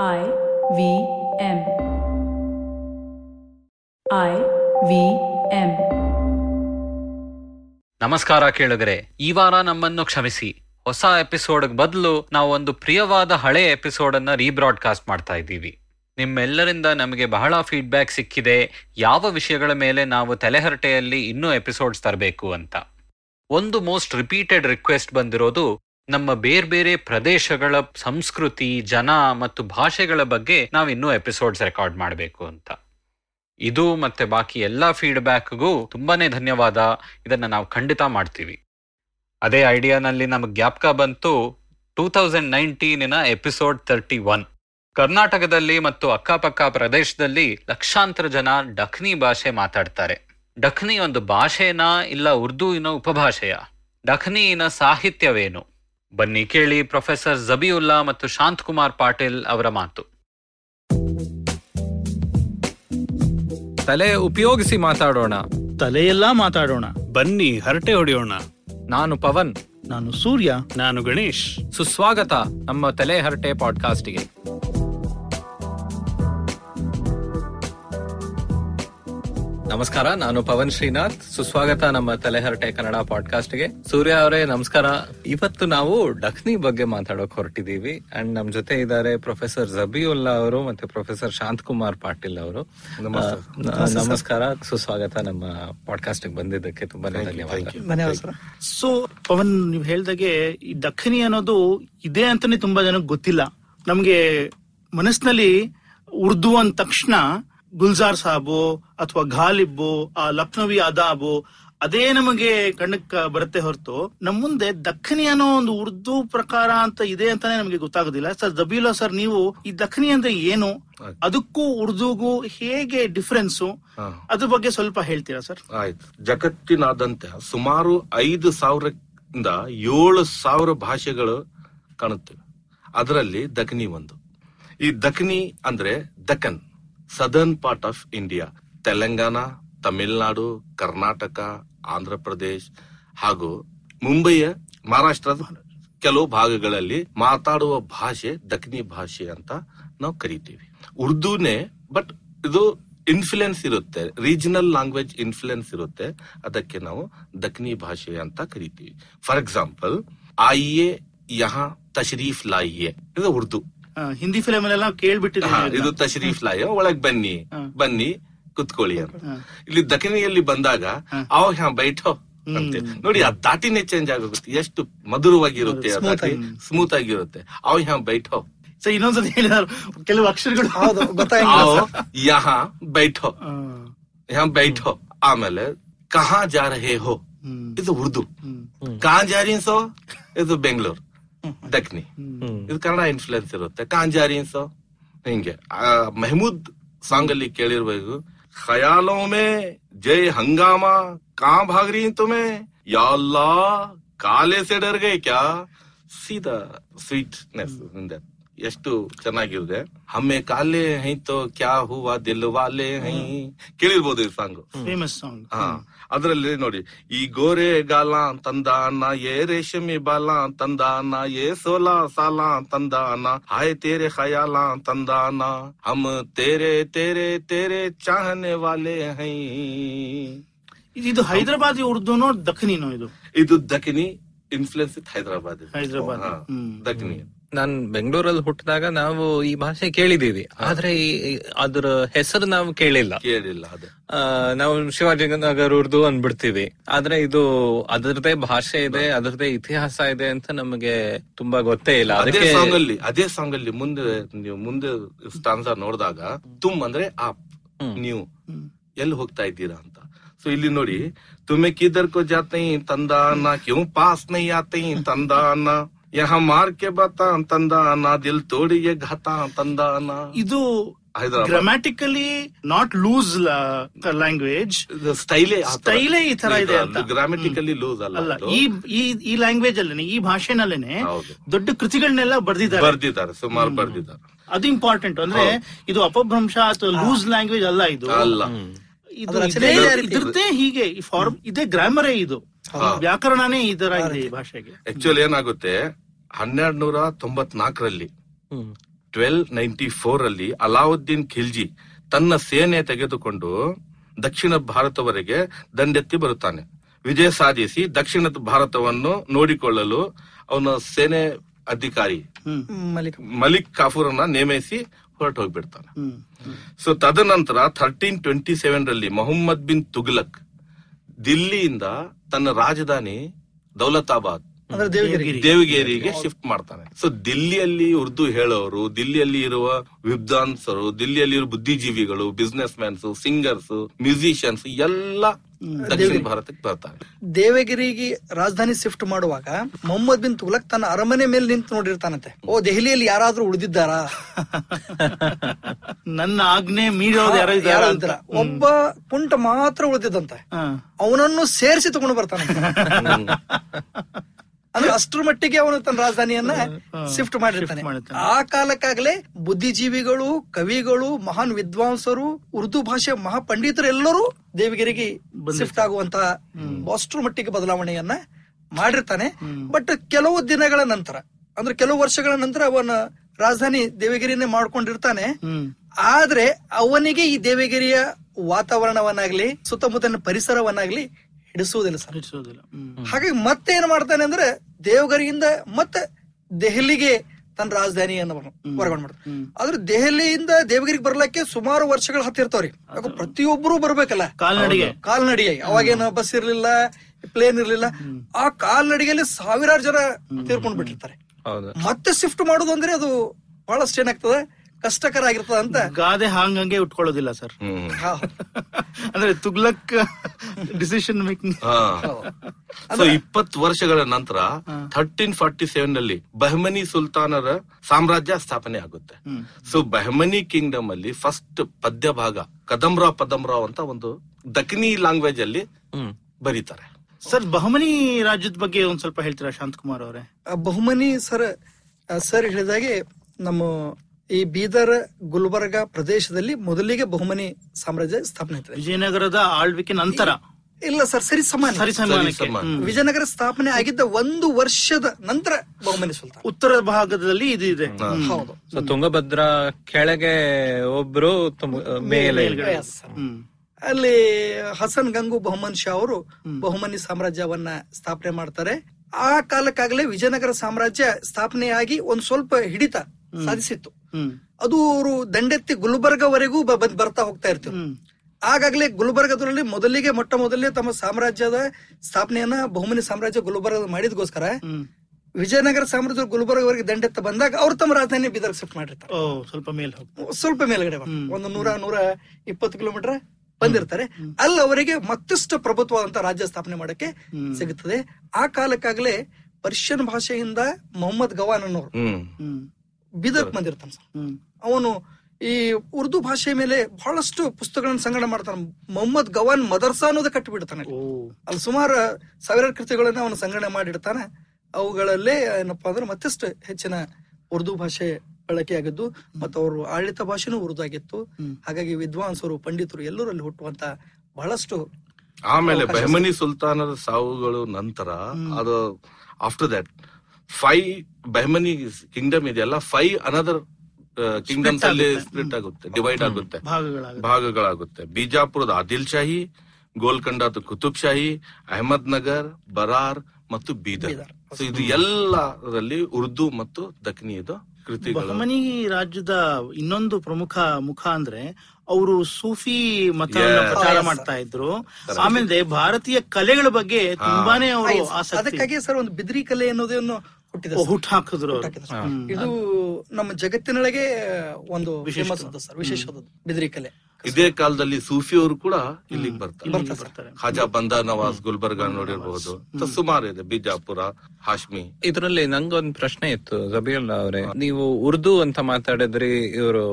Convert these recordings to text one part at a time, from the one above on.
I V M. I V M. ನಮಸ್ಕಾರ ಕೇಳಿದ್ರೆ ಈ ವಾರ ನಮ್ಮನ್ನು ಕ್ಷಮಿಸಿ ಹೊಸ ಎಪಿಸೋಡ್ ಬದಲು ನಾವು ಒಂದು ಪ್ರಿಯವಾದ ಹಳೆ ಎಪಿಸೋಡ್ ಅನ್ನ ರೀಬ್ರಾಡ್ಕಾಸ್ಟ್ ಮಾಡ್ತಾ ಇದ್ದೀವಿ ನಿಮ್ಮೆಲ್ಲರಿಂದ ನಮಗೆ ಬಹಳ ಫೀಡ್ಬ್ಯಾಕ್ ಸಿಕ್ಕಿದೆ, ಯಾವ ವಿಷಯಗಳ ಮೇಲೆ ನಾವು ತಲೆಹರಟೆಯಲ್ಲಿ ಇನ್ನೂ ಎಪಿಸೋಡ್ಸ್ ತರಬೇಕು ಅಂತ ಒಂದು ಮೋಸ್ಟ್ ರಿಪೀಟೆಡ್ ರಿಕ್ವೆಸ್ಟ್ ಬಂದಿರೋದು ನಮ್ಮ ಬೇರೆ ಬೇರೆ ಪ್ರದೇಶಗಳ ಸಂಸ್ಕೃತಿ, ಜನ ಮತ್ತು ಭಾಷೆಗಳ ಬಗ್ಗೆ ನಾವು ಇನ್ನೂ ಎಪಿಸೋಡ್ಸ್ ರೆಕಾರ್ಡ್ ಮಾಡಬೇಕು ಅಂತ. ಇದು ಮತ್ತೆ ಬಾಕಿ ಎಲ್ಲ ಫೀಡ್ಬ್ಯಾಕ್ಗೂ ತುಂಬಾನೇ ಧನ್ಯವಾದ. ಇದನ್ನ ನಾವು ಖಂಡಿತ ಮಾಡ್ತೀವಿ. ಅದೇ ಐಡಿಯಾನಲ್ಲಿ ನಮಗೆ ಜ್ಞಾಪಕ ಬಂತು ಟೂ ತೌಸಂಡ್ ನೈನ್ಟೀನಿನ ಎಪಿಸೋಡ್ ತರ್ಟಿ ಒನ್ ಕರ್ನಾಟಕದಲ್ಲಿ ಮತ್ತು ಅಕ್ಕಪಕ್ಕ ಪ್ರದೇಶದಲ್ಲಿ ಲಕ್ಷಾಂತರ ಜನ ಡಖ್ನಿ ಭಾಷೆ ಮಾತಾಡ್ತಾರೆ. ಡಖ್ನಿ ಒಂದು ಭಾಷೆನಾ ಇಲ್ಲ ಉರ್ದುವಿನ ಉಪಭಾಷೆಯ? ಡಖ್ನಿಯಿನ ಸಾಹಿತ್ಯವೇನು? ಬನ್ನಿ ಕೇಳಿ ಪ್ರೊಫೆಸರ್ ಜಬಿಯುಲ್ಲಾ ಮತ್ತು ಶಾಂತ್ ಕುಮಾರ್ ಪಾಟೀಲ್ ಅವರ ಮಾತು. ತಲೆ ಉಪಯೋಗಿಸಿ ಮಾತಾಡೋಣ. ತಲೆಯೆಲ್ಲಾ ಮಾತಾಡೋಣ. ಬನ್ನಿ ಹರಟೆ ಹೊಡೆಯೋಣ. ನಾನು ಪವನ್. ನಾನು ಸೂರ್ಯ. ನಾನು ಗಣೇಶ್. ಸುಸ್ವಾಗತ ನಮ್ಮ ತಲೆ ಹರಟೆ ಪಾಡ್ಕಾಸ್ಟ್ಗೆ. ನಮಸ್ಕಾರ ನಾನು ಪವನ್ ಶ್ರೀನಾಥ್. ಸುಸ್ವಾಗತ ನಮ್ಮ ತಲೆಹರಟೆ ಕನ್ನಡ ಪಾಡ್ಕಾಸ್ಟ್ಗೆ. ಸೂರ್ಯ ಅವರೇ ನಮಸ್ಕಾರ. ಇವತ್ತು ನಾವು ಡಖ್ನಿ ಬಗ್ಗೆ ಮಾತಾಡೋಕ್ ಹೊರಟಿದೀವಿ ಅಂಡ್ ನಮ್ ಜೊತೆ ಇದ್ದಾರೆ ಪ್ರೊಫೆಸರ್ ಜಬಿಯುಲ್ಲಾ ಅವರು ಮತ್ತೆ ಪ್ರೊಫೆಸರ್ ಶಾಂತ್ ಕುಮಾರ್ ಪಾಟೀಲ್ ಅವರು. ನಮಸ್ಕಾರ. ಸುಸ್ವಾಗತ ನಮ್ಮ ಪಾಡ್ಕಾಸ್ಟ್ ಬಂದಿದ್ದಕ್ಕೆ ತುಂಬಾನೇ ಧನ್ಯವಾದ. ಸೊ ಪವನ್ ನೀವು ಹೇಳ್ದಾಗೆ ಈ ದಖ್ನಿ ಅನ್ನೋದು ಇದೆ ಅಂತಾನೆ ತುಂಬಾ ಜನಕ್ಕೆ ಗೊತ್ತಿಲ್ಲ. ನಮ್ಗೆ ಮನಸ್ಸಿನಲ್ಲಿ ಉರ್ದು ಅಂದ ತಕ್ಷಣ ಗುಲ್ಜಾರ್ ಸಾಬು ಅಥವಾ ಘಾಲಿಬ್ಬು ಆ ಲಕ್ನವಿ ಅದಾಬು ಅದೇ ನಮಗೆ ಕಣ್ಣಕ್ ಬರುತ್ತೆ ಹೊರತು ನಮ್ಮ ಮುಂದೆ ದಕ್ಷಿಣಿ ಅನ್ನೋ ಒಂದು ಉರ್ದು ಪ್ರಕಾರ ಅಂತ ಇದೆ ಅಂತಾನೆ ನಮಗೆ ಗೊತ್ತಾಗೋದಿಲ್ಲ. ಸರ್ ಜಬೀಲಾ ಸರ್ ನೀವು ಈ ದಕ್ಷಿಣಿ ಅಂದ್ರೆ ಏನು? ಅದಕ್ಕೂ ಉರ್ದುಗೂ ಹೇಗೆ ಡಿಫರೆನ್ಸ್? ಅದ್ರ ಬಗ್ಗೆ ಸ್ವಲ್ಪ ಹೇಳ್ತೀರಾ ಸರ್? ಆಯ್ತು. ಜಗತ್ತಿನಾದಂತೆ ಸುಮಾರು ಐದು ಸಾವಿರದಿಂದ ಏಳು ಸಾವಿರ ಭಾಷೆಗಳು ಕಾಣುತ್ತವೆ. ಅದರಲ್ಲಿ ದಖನಿ ಒಂದು. ಈ ದಖನಿ ಅಂದ್ರೆ southern part of India Telangana Tamil Nadu Karnataka Andhra Pradesh ಹಾಗೂ ಮುಂಬೈಯ ಮಹಾರಾಷ್ಟ್ರದ ಕೆಲವು ಭಾಗಗಳಲ್ಲಿ ಮಾತಾಡುವ ಭಾಷೆ ದಕ್ಷಿಣಿ ಭಾಷೆ ಅಂತ ನಾವು ಕರಿತೀವಿ. ಉರ್ದುನೇ ಬಟ್ ಇದು ಇನ್ಫ್ಲುಯೆನ್ಸ್ ಇರುತ್ತೆ. ರೀಜನಲ್ ಲ್ಯಾಂಗ್ವೇಜ್ ಇನ್ಫ್ಲುಯೆನ್ಸ್ ಇರುತ್ತೆ. ಅದಕ್ಕೆ ನಾವು ದಖನಿ ಭಾಷೆ ಅಂತ ಕರಿತೀವಿ. ಫಾರ್ ಎಕ್ಸಾಂಪಲ್ ಆಯಿಯೇ, ಯಹಾ, ತಶರೀಫ್ ಲಾಯಿಯೇ. ಇದು ಉರ್ದು. ಹಿಂದಿ ಫಿಲಮ್ ಅಲ್ಲೆಲ್ಲ ಕೇಳ್ಬಿಟ್ಟಿದ್ದೀನಿ ಇದು ತಶ್ರೀಫ್ ಲಾಯ. ಒಳಗ್ ಬನ್ನಿ ಬನ್ನಿ ಕುತ್ಕೊಳ್ಳಿ ಅಂತ. ಇಲ್ಲಿ ದಕ್ಷಿಣಿಯಲ್ಲಿ ಬಂದಾಗ ಅವಾಗ ಹಾ ಬೈಠೋ ಅಂತ. ನೋಡಿ ಆ ದಾಟಿನೇ ಚೇಂಜ್ ಆಗೋಗುತ್ತೆ. ಎಷ್ಟು ಮಧುರವಾಗಿರುತ್ತೆ ಸ್ಮೂತ್ ಆಗಿರುತ್ತೆ. ಅವಾಗ ಬೈಟ್ ಬೈಠೋ ಸೊ ಇನ್ನೊಂದ್ಸತಿ ಹೇಳಿದಾರ ಕೆಲವು ಅಕ್ಷರಗಳು. ಯಹಾ ಬೈಠೋ ಯಹಾ ಬೈಠೋ ಆಮೇಲೆ ಕಹಾ ಜಾರ ಹೇ. ಹೋ ಇದು ಉರ್ದು. ಕಾ ಕಹಾ ಜಾರಿನ್ಸೋ ಇದು ಬೆಂಗಳೂರು. ದಕ್ನಿ. ಇದು ಕನ್ನಡ ಇನ್ಫ್ಲುಯೆನ್ಸ್ ಇರುತ್ತೆ. ಕಹಾ ಜಾರೀನ್ ಸೋ ಹಿಂಗೆ. ಆ, ಮೆಹಮೂದ್ ಸಾಂಗ್ ಅಲ್ಲಿ ಕೇಳಿರ್ಬೇಕು ಖಯಾಲೋ ಮೇ ಜೈ ಹಂಗಾಮ ಕಹಾ ಭಾಗ್ ರही ತುಮೆ ಯಾ ಅಲ್ಲಾ ಕಾಲೆ ಸೆ ಡರ್ ಗೈ ಕ್ಯಾ? ಸೀದಾ ಸ್ವೀಟ್ನೆಸ್ ಎಷ್ಟು ಚೆನ್ನಾಗಿದೆ. ಹಮ್ಮೆ ಕಾಲೆ ಹೈ ತೋ ಕ್ಯಾ ಹೂವಾ ದಿಲ್ ವಾಲೆ ಹೈ? ಕೇಳಿರ್ಬೋದು ಈ ಸಾಂಗ್ ಫೇಮಸ್ ಸಾಂಗ್ ಹಾ. ಅದ್ರಲ್ಲಿ ನೋಡಿ ಈ ಗೋರೆ ಗಾಲ ತಂದಾನ ಏ ರೇಷಮಿ ಬಾಲ ತಂದಾನ ಏ ಸೋಲಾ ಸಾಲ ತಂದಾನ ಹಾಯ್ ತೇರೆ ಖಯಾಲ ಅನ್ನ ಹಮ್ ತೇರೆ ತೇರೆ ತೇರೆ ಚಾಹನೆ ವಾಲೆ ಹೈ. ಇದು ಹೈದರಾಬಾದ್ ಉರ್ದುನೋ ದಖನಿನೋ ಇದು? ಇದು ದಖನಿ ಇನ್ಫ್ಲುಯೆನ್ಸ್ ಹೈದರಾಬಾದಿ. ಹೈದರಾಬಾದ್. ದಖಿನಿ ನಾನ್ ಬೆಂಗಳೂರಲ್ಲಿ ಹುಟ್ಟಿದಾಗ ನಾವು ಈ ಭಾಷೆ ಕೇಳಿದೀವಿ ಆದ್ರೆ ಈ- ಅದ್ರ ಹೆಸರು ನಾವು ಕೇಳಿಲ್ಲ. ಕೇಳಿಲ್ಲ ಅದು. ಶಿವಾಜಿ ನಾವು ಶಿವಾಜಿನಗರ ಉರ್ದು ಅಂದ್ಬಿಡ್ತೀವಿ ಆದ್ರೆ ಇದು ಅದರದೇ ಭಾಷೆ ಇದೆ ಅದರದೇ ಇತಿಹಾಸ ಇದೆ ಅಂತ ನಮಗೆ ತುಂಬಾ ಗೊತ್ತೇ ಇಲ್ಲ. ಅದೇ ಸಾಂಗ್ ಅಲ್ಲಿ ಅದೇ ಸಾಂಗ್ ಅಲ್ಲಿ ಮುಂದೆ ನೀವು ಮುಂದೆ ಸ್ಟಾನ್ಸ ನೋಡಿದಾಗ ತುಮ್ ಅಂದ್ರೆ ಆಪ್ ನೀವು. ಎಲ್ಲಿ ಹೋಗ್ತಾ ಇದ್ದೀರಾ ಅಂತ. ಸೊ ಇಲ್ಲಿ ನೋಡಿ ತುಮೆ ಕಿದರ್ ಕೋ ಜಾತೆ ತಂದಾನ ಕ್ಯೂ ಪಾಸ್ ನೈ ತಂದಾ ತಂದಾನ. ಯಹ ಮಾರ್ ಕೆ ಅಂತಂದ ಅನ್ನ ದಿಲ್ ತೋಡಿಗೆ ಘಾತ ಅನ್ನ. ಇದು ಗ್ರಾಮ್ಯಾಟಿಕಲಿ ನಾಟ್ ಲೂಸ್ ಲ್ಯಾಂಗ್ವೇಜ್ ಸ್ಟೈಲೇ ಸ್ಟೈಲೇ ಈ ತರ ಇದೆ ಅಂತ. ಗ್ರಾಮ್ಯಾಟಿಕಲಿ ಲೂಸ್ ಅಲ್ಲ ಅಲ್ಲ ಈ ಈ ಈ ಲ್ಯಾಂಗ್ವೇಜ್ ಅಲ್ಲೇನೆ ಈ ಭಾಷೆನಲ್ಲೇನೆ ದೊಡ್ಡ ಕೃತಿಗಳನ್ನೆಲ್ಲ ಬರ್ದಿದ್ದಾರೆ. ಬರ್ದಿದ್ದಾರೆ ಸುಮಾರು ಬರ್ದಿದ್ದಾರೆ. ಅದು ಇಂಪಾರ್ಟೆಂಟ್ ಅಂದ್ರೆ ಇದು ಅಪಭ್ರಂಶ ಅಥವಾ ಲೂಸ್ ಲ್ಯಾಂಗ್ವೇಜ್ ಅಲ್ಲ ಇದು. ಅಲ್ಲ. ಇದು ಇದೇ- ಇದ್ರದ್ದೇ ಹೀಗೆ ಈ ಫಾರ್ಮ್ ಇದೇ ಗ್ರಾಮರೇ ಇದು. ವ್ಯಾಕರಣನೇ ಈ ತರ ಇದೆ ಈ ಭಾಷೆಗೆ. ಆಕ್ಚುಲಿ ಏನಾಗುತ್ತೆ ಹನ್ನೆರಡ್ ನೂರ ತೊಂಬತ್ನಾಲ್ಕರಲ್ಲಿ. ಟ್ವೆಲ್ ನೈಂಟಿ ಫೋರ್ ಅಲ್ಲಿ ಅಲಾವುದ್ದೀನ್ ಖಿಲ್ಜಿ ತನ್ನ ಸೇನೆ ತೆಗೆದುಕೊಂಡು ದಕ್ಷಿಣ ಭಾರತವರೆಗೆ ದಂಡೆತ್ತಿ ಬರುತ್ತಾನೆ. ವಿಜಯ ಸಾಧಿಸಿ ದಕ್ಷಿಣ ಭಾರತವನ್ನು ನೋಡಿಕೊಳ್ಳಲು ಅವನ ಸೇನೆ ಅಧಿಕಾರಿ ಮಲಿಕ್. ಕಾಫೂರ್ ಕಾಫೂರನ್ನ ನೇಮಿಸಿ ಹೊರಟು ಹೋಗ್ಬಿಡ್ತಾನೆ. ಸೊ ತದನಂತರ ಥರ್ಟೀನ್ ಟ್ವೆಂಟಿ ಸೆವೆನ್ ರಲ್ಲಿ ಮೊಹಮ್ಮದ್ ಬಿನ್ ತುಗ್ಲಕ್ ದಿಲ್ಲಿಯಿಂದ ತನ್ನ ರಾಜಧಾನಿ ದೌಲತಾಬಾದ್ ಅಂದ್ರೆ ದೇವಗಿರಿ. ದೇವಗಿರಿಗೆ ಶಿಫ್ಟ್ ಮಾಡ್ತಾನೆ. ಸೊ ದಿಲ್ಲಿಯಲ್ಲಿ ಉರ್ದು ಹೇಳೋರು ದಿಲ್ಲಿಯಲ್ಲಿ ಇರುವ ವಿದ್ವಾಂಸರು ದಿಲ್ಲಿಯಲ್ಲಿ ಇರುವ ಬುದ್ಧಿಜೀವಿಗಳು ಬಿಸ್ನೆಸ್ ಮ್ಯಾನ್ಸ್ ಸಿಂಗರ್ಸ್ ಮ್ಯೂಸಿಷಿಯನ್ಸ್ ಎಲ್ಲ ದಕ್ಷಿಣ ಭಾರತಕ್ಕೆ ಬರ್ತಾರೆ. ದೇವಗಿರಿಗೆ ರಾಜಧಾನಿ ಶಿಫ್ಟ್ ಮಾಡುವಾಗ ಮೊಹಮ್ಮದ್ ಬಿನ್ ತುಗ್ಲಕ್ ತನ್ನ ಅರಮನೆ ಮೇಲೆ ನಿಂತು ನೋಡಿರ್ತಾನಂತೆ. ಓ ದೆಹಲಿಯಲ್ಲಿ ಯಾರಾದ್ರೂ ಉಳಿದಿದ್ದಾರಾ? ನನ್ನ ಆಜ್ಞೆ ಯಾರೋ. ಒಬ್ಬ ಪುಂಟ ಮಾತ್ರ ಉಳಿದಿದ್ದಂತೆ. ಅವನನ್ನು ಸೇರಿಸಿ ತಗೊಂಡು ಬರ್ತಾನೆ ಅಂದ್ರೆ ಅಷ್ಟ್ರ ಮಟ್ಟಿಗೆ ಅವನು ತನ್ನ ರಾಜಧಾನಿಯನ್ನ ಶಿಫ್ಟ್ ಮಾಡಿರ್ತಾನೆ. ಆ ಕಾಲಕ್ಕಾಗಲೇ ಬುದ್ಧಿಜೀವಿಗಳು ಕವಿಗಳು ಮಹಾನ್ ವಿದ್ವಾಂಸರು ಉರ್ದು ಭಾಷೆ ಮಹಾಪಂಡಿತರು ಎಲ್ಲರೂ ದೇವಗಿರಿಗೆ ಶಿಫ್ಟ್ ಆಗುವಂತಹ ಅಷ್ಟ್ರ ಮಟ್ಟಿಗೆ ಬದಲಾವಣೆಯನ್ನ ಮಾಡಿರ್ತಾನೆ. ಬಟ್ ಕೆಲವು ದಿನಗಳ ನಂತರ ಅಂದ್ರೆ ಕೆಲವು ವರ್ಷಗಳ ನಂತರ ಅವನ ರಾಜಧಾನಿ ದೇವಗಿರಿನೇ ಮಾಡ್ಕೊಂಡಿರ್ತಾನೆ. ಆದ್ರೆ ಅವನಿಗೆ ಈ ದೇವಗಿರಿಯ ವಾತಾವರಣವನ್ನಾಗ್ಲಿ ಸುತ್ತಮುತ್ತಲಿನ ಪರಿಸರವನ್ನಾಗ್ಲಿ ಹಿಡಿಸುವುದಿಲ್ಲ ಸರ್. ಹಿಡಿಸುವುದಿಲ್ಲ. ಹಾಗಾಗಿ ಮತ್ತೆ ಏನ್ ಮಾಡ್ತಾನೆ ಅಂದ್ರೆ ದೇವಗರಿಯಿಂದ ಮತ್ತೆ ದೆಹಲಿಗೆ ತನ್ನ ರಾಜಧಾನಿಯನ್ನು ವರ್ಗಾವಣೆ ಮಾಡ್ತಾನೆ ಹ್ಮ್. ಆದ್ರೆ ದೆಹಲಿಯಿಂದ ದೇವಗಿರಿಗೆ ಬರ್ಲಿಕ್ಕೆ ಸುಮಾರು ವರ್ಷಗಳು ಹತ್ತಿರ್ತಾವ್ರಿ ಯಾಕೆ ಪ್ರತಿಯೊಬ್ಬರು ಬರ್ಬೇಕಲ್ಲ. ಕಾಲ್ನಡಿಗೆ. ಕಾಲ್ನಡಿಗೆ. ಅವಾಗೇನು ಬಸ್ ಇರ್ಲಿಲ್ಲ ಪ್ಲೇನ್ ಇರ್ಲಿಲ್ಲ. ಆ ಕಾಲ್ನಡಿಗೆಯಲ್ಲಿ ಸಾವಿರಾರು ಜನ ತೀರ್ಕೊಂಡ್ ಬಿಟ್ಟಿರ್ತಾರೆ. ಹೌದು. ಮತ್ತೆ ಶಿಫ್ಟ್ ಮಾಡೋದು ಅಂದ್ರೆ ಅದು ಬಹಳಷ್ಟು ಏನಾಗ್ತದೆ? ಕಷ್ಟಕರ ಆಗಿರ್ತದ ಅಂತ ಗಾದೆ ಹಾಂಗಂಗೆ ಉಟ್ಕೊಳ್ಳೋದಿಲ್ಲ ಸರ್. ಅಂದ್ರೆ ತುಗ್ಲಕ್ ಡಿಸಿಷನ್ ಮೇಕಿಂಗ್ ಸೊ ಇಪ್ಪತ್ತು ವರ್ಷಗಳ ನಂತರ ಥರ್ಟೀನ್ ಫಾರ್ಟಿ ಸೆವೆನ್ನಲ್ಲಿ ಬಹಮನಿ ಸುಲ್ತಾನರ ಸಾಮ್ರಾಜ್ಯ ಸ್ಥಾಪನೆ ಆಗುತ್ತೆ. ಸೊ ಬಹಮನಿ ಕಿಂಗ್ಡಮ್ ಅಲ್ಲಿ ಫಸ್ಟ್ ಪದ್ಯ ಭಾಗ ಕದಂಬ್ರಾ ಪದಂಬ್ರಾವ್ ಅಂತ ಒಂದು ದಕ್ಷಿಣಿ ಲ್ಯಾಂಗ್ವೇಜ್ ಅಲ್ಲಿ ಹ್ಮ್. ಬರೀತಾರೆ. ಸರ್ ಬಹುಮನಿ ರಾಜ್ಯದ ಬಗ್ಗೆ ಒಂದ್ ಸ್ವಲ್ಪ ಹೇಳ್ತೀರಾ ಶಾಂತಕುಮಾರ್ ಅವರೇ? ಆ ಬಹುಮನಿ ಸರ್ ಸರ್ ಹೇಳಿದಾಗೆ ನಮ್ಮ ಈ ಬೀದರ್ ಗುಲ್ಬರ್ಗ ಪ್ರದೇಶದಲ್ಲಿ ಮೊದಲಿಗೆ ಬಹುಮನಿ ಸಾಮ್ರಾಜ್ಯ ಸ್ಥಾಪನೆ ಆಯ್ತದೆ. ವಿಜಯನಗರದ ಆಳ್ವಿಕೆ ನಂತರ. ಇಲ್ಲ ಸರ್ ಸರಿ ಸಮಾನ. ವಿಜಯನಗರ ಸ್ಥಾಪನೆ ಆಗಿದ್ದ ಒಂದು ವರ್ಷದ ನಂತರ ಬಹುಮನಿ ಸುಲ್ತಾನ್. ಉತ್ತರ ಭಾಗದಲ್ಲಿ ಇದು ಇದೆ. ಹೌದು. ತುಂಗಭದ್ರಾ ಕೆಳಗೆ ಒಬ್ರು ಮೇಲೆ ಅಲ್ಲಿ ಹಸನ್ ಗಂಗು ಬಹುಮನ್ ಶಾ ಅವರು ಬಹುಮನಿ ಸಾಮ್ರಾಜ್ಯವನ್ನ ಸ್ಥಾಪನೆ ಮಾಡ್ತಾರೆ. ಆ ಕಾಲಕ್ಕಾಗಲೇ ವಿಜಯನಗರ ಸಾಮ್ರಾಜ್ಯ ಸ್ಥಾಪನೆಯಾಗಿ ಒಂದ್ ಸ್ವಲ್ಪ ಹಿಡಿತ ಸಾಧಿಸಿತ್ತು. ಅದು ಅವರು ದಂಡೆತ್ತಿ ಗುಲ್ಬರ್ಗವರೆಗೂ ಬಂದ್ ಬರ್ತಾ ಹೋಗ್ತಾ ಇರ್ತಾರೆ ಆಗಾಗಲೇ ಗುಲ್ಬರ್ಗದಲ್ಲಿ ಮೊದಲಿಗೆ ಮೊಟ್ಟ ಮೊದಲೇ ತಮ್ಮ ಸಾಮ್ರಾಜ್ಯದ ಸ್ಥಾಪನೆಯನ್ನ ಬಹುಮನಿ ಸಾಮ್ರಾಜ್ಯ ಗುಲ್ಬರ್ಗ ಮಾಡಿದ್ಗೋಸ್ಕರ ವಿಜಯನಗರ ಸಾಮ್ರಾಜ್ಯ ಗುಲ್ಬರ್ಗವರೆಗೆ ದಂಡೆತ್ತ ಬಂದಾಗ ಅವ್ರು ತಮ್ಮ ರಾಜಧಾನಿ ಬೀದರ್ ಶಿಫ್ಟ್ ಮಾಡಿರ್ತಾರೆ. ಓ ಸ್ವಲ್ಪ ಮೇಲ್ ಸ್ವಲ್ಪ ಮೇಲ್ಗಡೆ ಒಂದು ನೂರ ನೂರ ಇಪ್ಪತ್ತು ಕಿಲೋಮೀಟರ್ ಬಂದಿರ್ತಾರೆ. ಅಲ್ಲಿ ಅವರಿಗೆ ಮತ್ತಷ್ಟು ಪ್ರಭುತ್ವದಂತ ರಾಜ್ಯ ಸ್ಥಾಪನೆ ಮಾಡಕ್ಕೆ ಸಿಗುತ್ತದೆ. ಆ ಕಾಲಕ್ಕಾಗಲೇ ಪರ್ಷಿಯನ್ ಭಾಷೆಯಿಂದ ಮೊಹಮ್ಮದ್ ಗವಾನ್ ಅನ್ನೋರು. ಬೀದರ್ ಬಂದಿರ್ತಾನೆ ಸರ್. ಅವನು ಈ ಉರ್ದು ಭಾಷೆ ಮೇಲೆ ಬಹಳಷ್ಟು ಪುಸ್ತಕಗಳನ್ನು ಸಂಗ್ರಹ ಮಾಡ್ತಾನೆ. ಮೊಹಮ್ಮದ್ ಗವಾನ್ ಮದರ್ಸಾ ಅನ್ನೋದು ಕಟ್ಟಿಬಿಡ್ತಾನೆ ಅಲ್ಲಿ. ಸುಮಾರು ಸಾವಿರಾರು ಕೃತಿಗಳನ್ನ ಅವನು ಸಂಗ್ರಹಣೆ ಮಾಡಿರ್ತಾನೆ ಅವುಗಳಲ್ಲೇ ಏನಪ್ಪಾ ಅಂದ್ರೆ ಮತ್ತಷ್ಟು ಹೆಚ್ಚಿನ ಉರ್ದು ಭಾಷೆ ಬಳಕೆಯಾಗಿದ್ದು ಮತ್ತು ಅವರು ಆಡಳಿತ ಭಾಷೆನೂ ಉರ್ದು ಆಗಿತ್ತು ಹಾಗಾಗಿ ವಿದ್ವಾಂಸರು ಪಂಡಿತರು ಎಲ್ಲರೂ ಅಲ್ಲಿ ಹುಟ್ಟುವಂತ ಬಹಳಷ್ಟು ಆಮೇಲೆ ಬೆಹಮನಿ ಸುಲ್ತಾನರ ಸಾವುಗಳು ನಂತರ ಅದು after that five Bahmani kingdom ಇದೆಯಲ್ಲ ಫೈವ್ ಅನದರ್ ಕಿಂಗ್ಡಮ್ಸ್ ಅಲ್ಲಿ ಸ್ಪ್ಲಿಟ್ ಆಗುತ್ತೆ ಡಿವೈಡ್ ಆಗುತ್ತೆ. ಭಾಗಗಳಾಗುತ್ತೆ. ಭಾಗಗಳಾಗುತ್ತೆ. ಬಿಜಾಪುರದ ಆದಿಲ್ ಶಾಹಿ ಗೋಲ್ಕಂಡದ ಕುತುಬ್ ಶಾಹಿ ಅಹಮದ್ ನಗರ್ ಬರಾರ್ ಮತ್ತು ಬೀದರ್. ಸೊ ಇದು ಎಲ್ಲರಲ್ಲಿ ಉರ್ದು ಮತ್ತು ದಕ್ಷಿಣಿಯದು ಕೃತಿಗಳು. ಬಹಮನಿ ರಾಜ್ಯದ ಇನ್ನೊಂದು ಪ್ರಮುಖ ಮುಖ ಅಂದ್ರೆ ಅವರು ಸೂಫಿ ಮತವನ್ನ ಪ್ರಚಾರ ಮಾಡ್ತಾ ಇದ್ರು. ಆಮೇಲೆ ಭಾರತೀಯ ಕಲೆಗಳ ಬಗ್ಗೆ ತುಂಬಾನೇ ಅವರು ಆಸಕ್ತಿ ಅದಕ್ಕಾಗಿ ಸರ್ ಒಂದು ಬಿದ್ರಿ ಕಲೆ ಅನ್ನೋದನ್ನು ಹುಟ್ಟಿದೆ. ಹುಟ್ಟು ಹಾಕಿದ್ರು. ಇದು ನಮ್ಮ ಜಗತ್ತಿನೊಳಗೆ ಒಂದು ಫೇಮಸ್ ಸರ್ ವಿಶೇಷವಾದದ್ದು ಬಿದ್ರಿ ಕಲೆ ಇದೇ ಕಾಲದಲ್ಲಿ ಸೂಫಿಯವರು ಕೂಡ ಇಲ್ಲಿಗೆ ಬರ್ತಾರೆ. ಖಾಜಾ ಬಂದ ನವಾಜ್ ಗುಲ್ಬರ್ಗ ನೋಡಿರಬಹುದು ಸುಮಾರು ಇದೆ ಬಿಜಾಪುರ ಹಾಶ್ಮಿ. ಇದರಲ್ಲಿ ನಂಗೊಂದು ಪ್ರಶ್ನೆ ಇತ್ತು ಜಬಿಯುಲ್ಲಾ ಅವರೇ. ನೀವು ಉರ್ದು ಅಂತ ಮಾತಾಡಿದ್ರಿ ಇವರು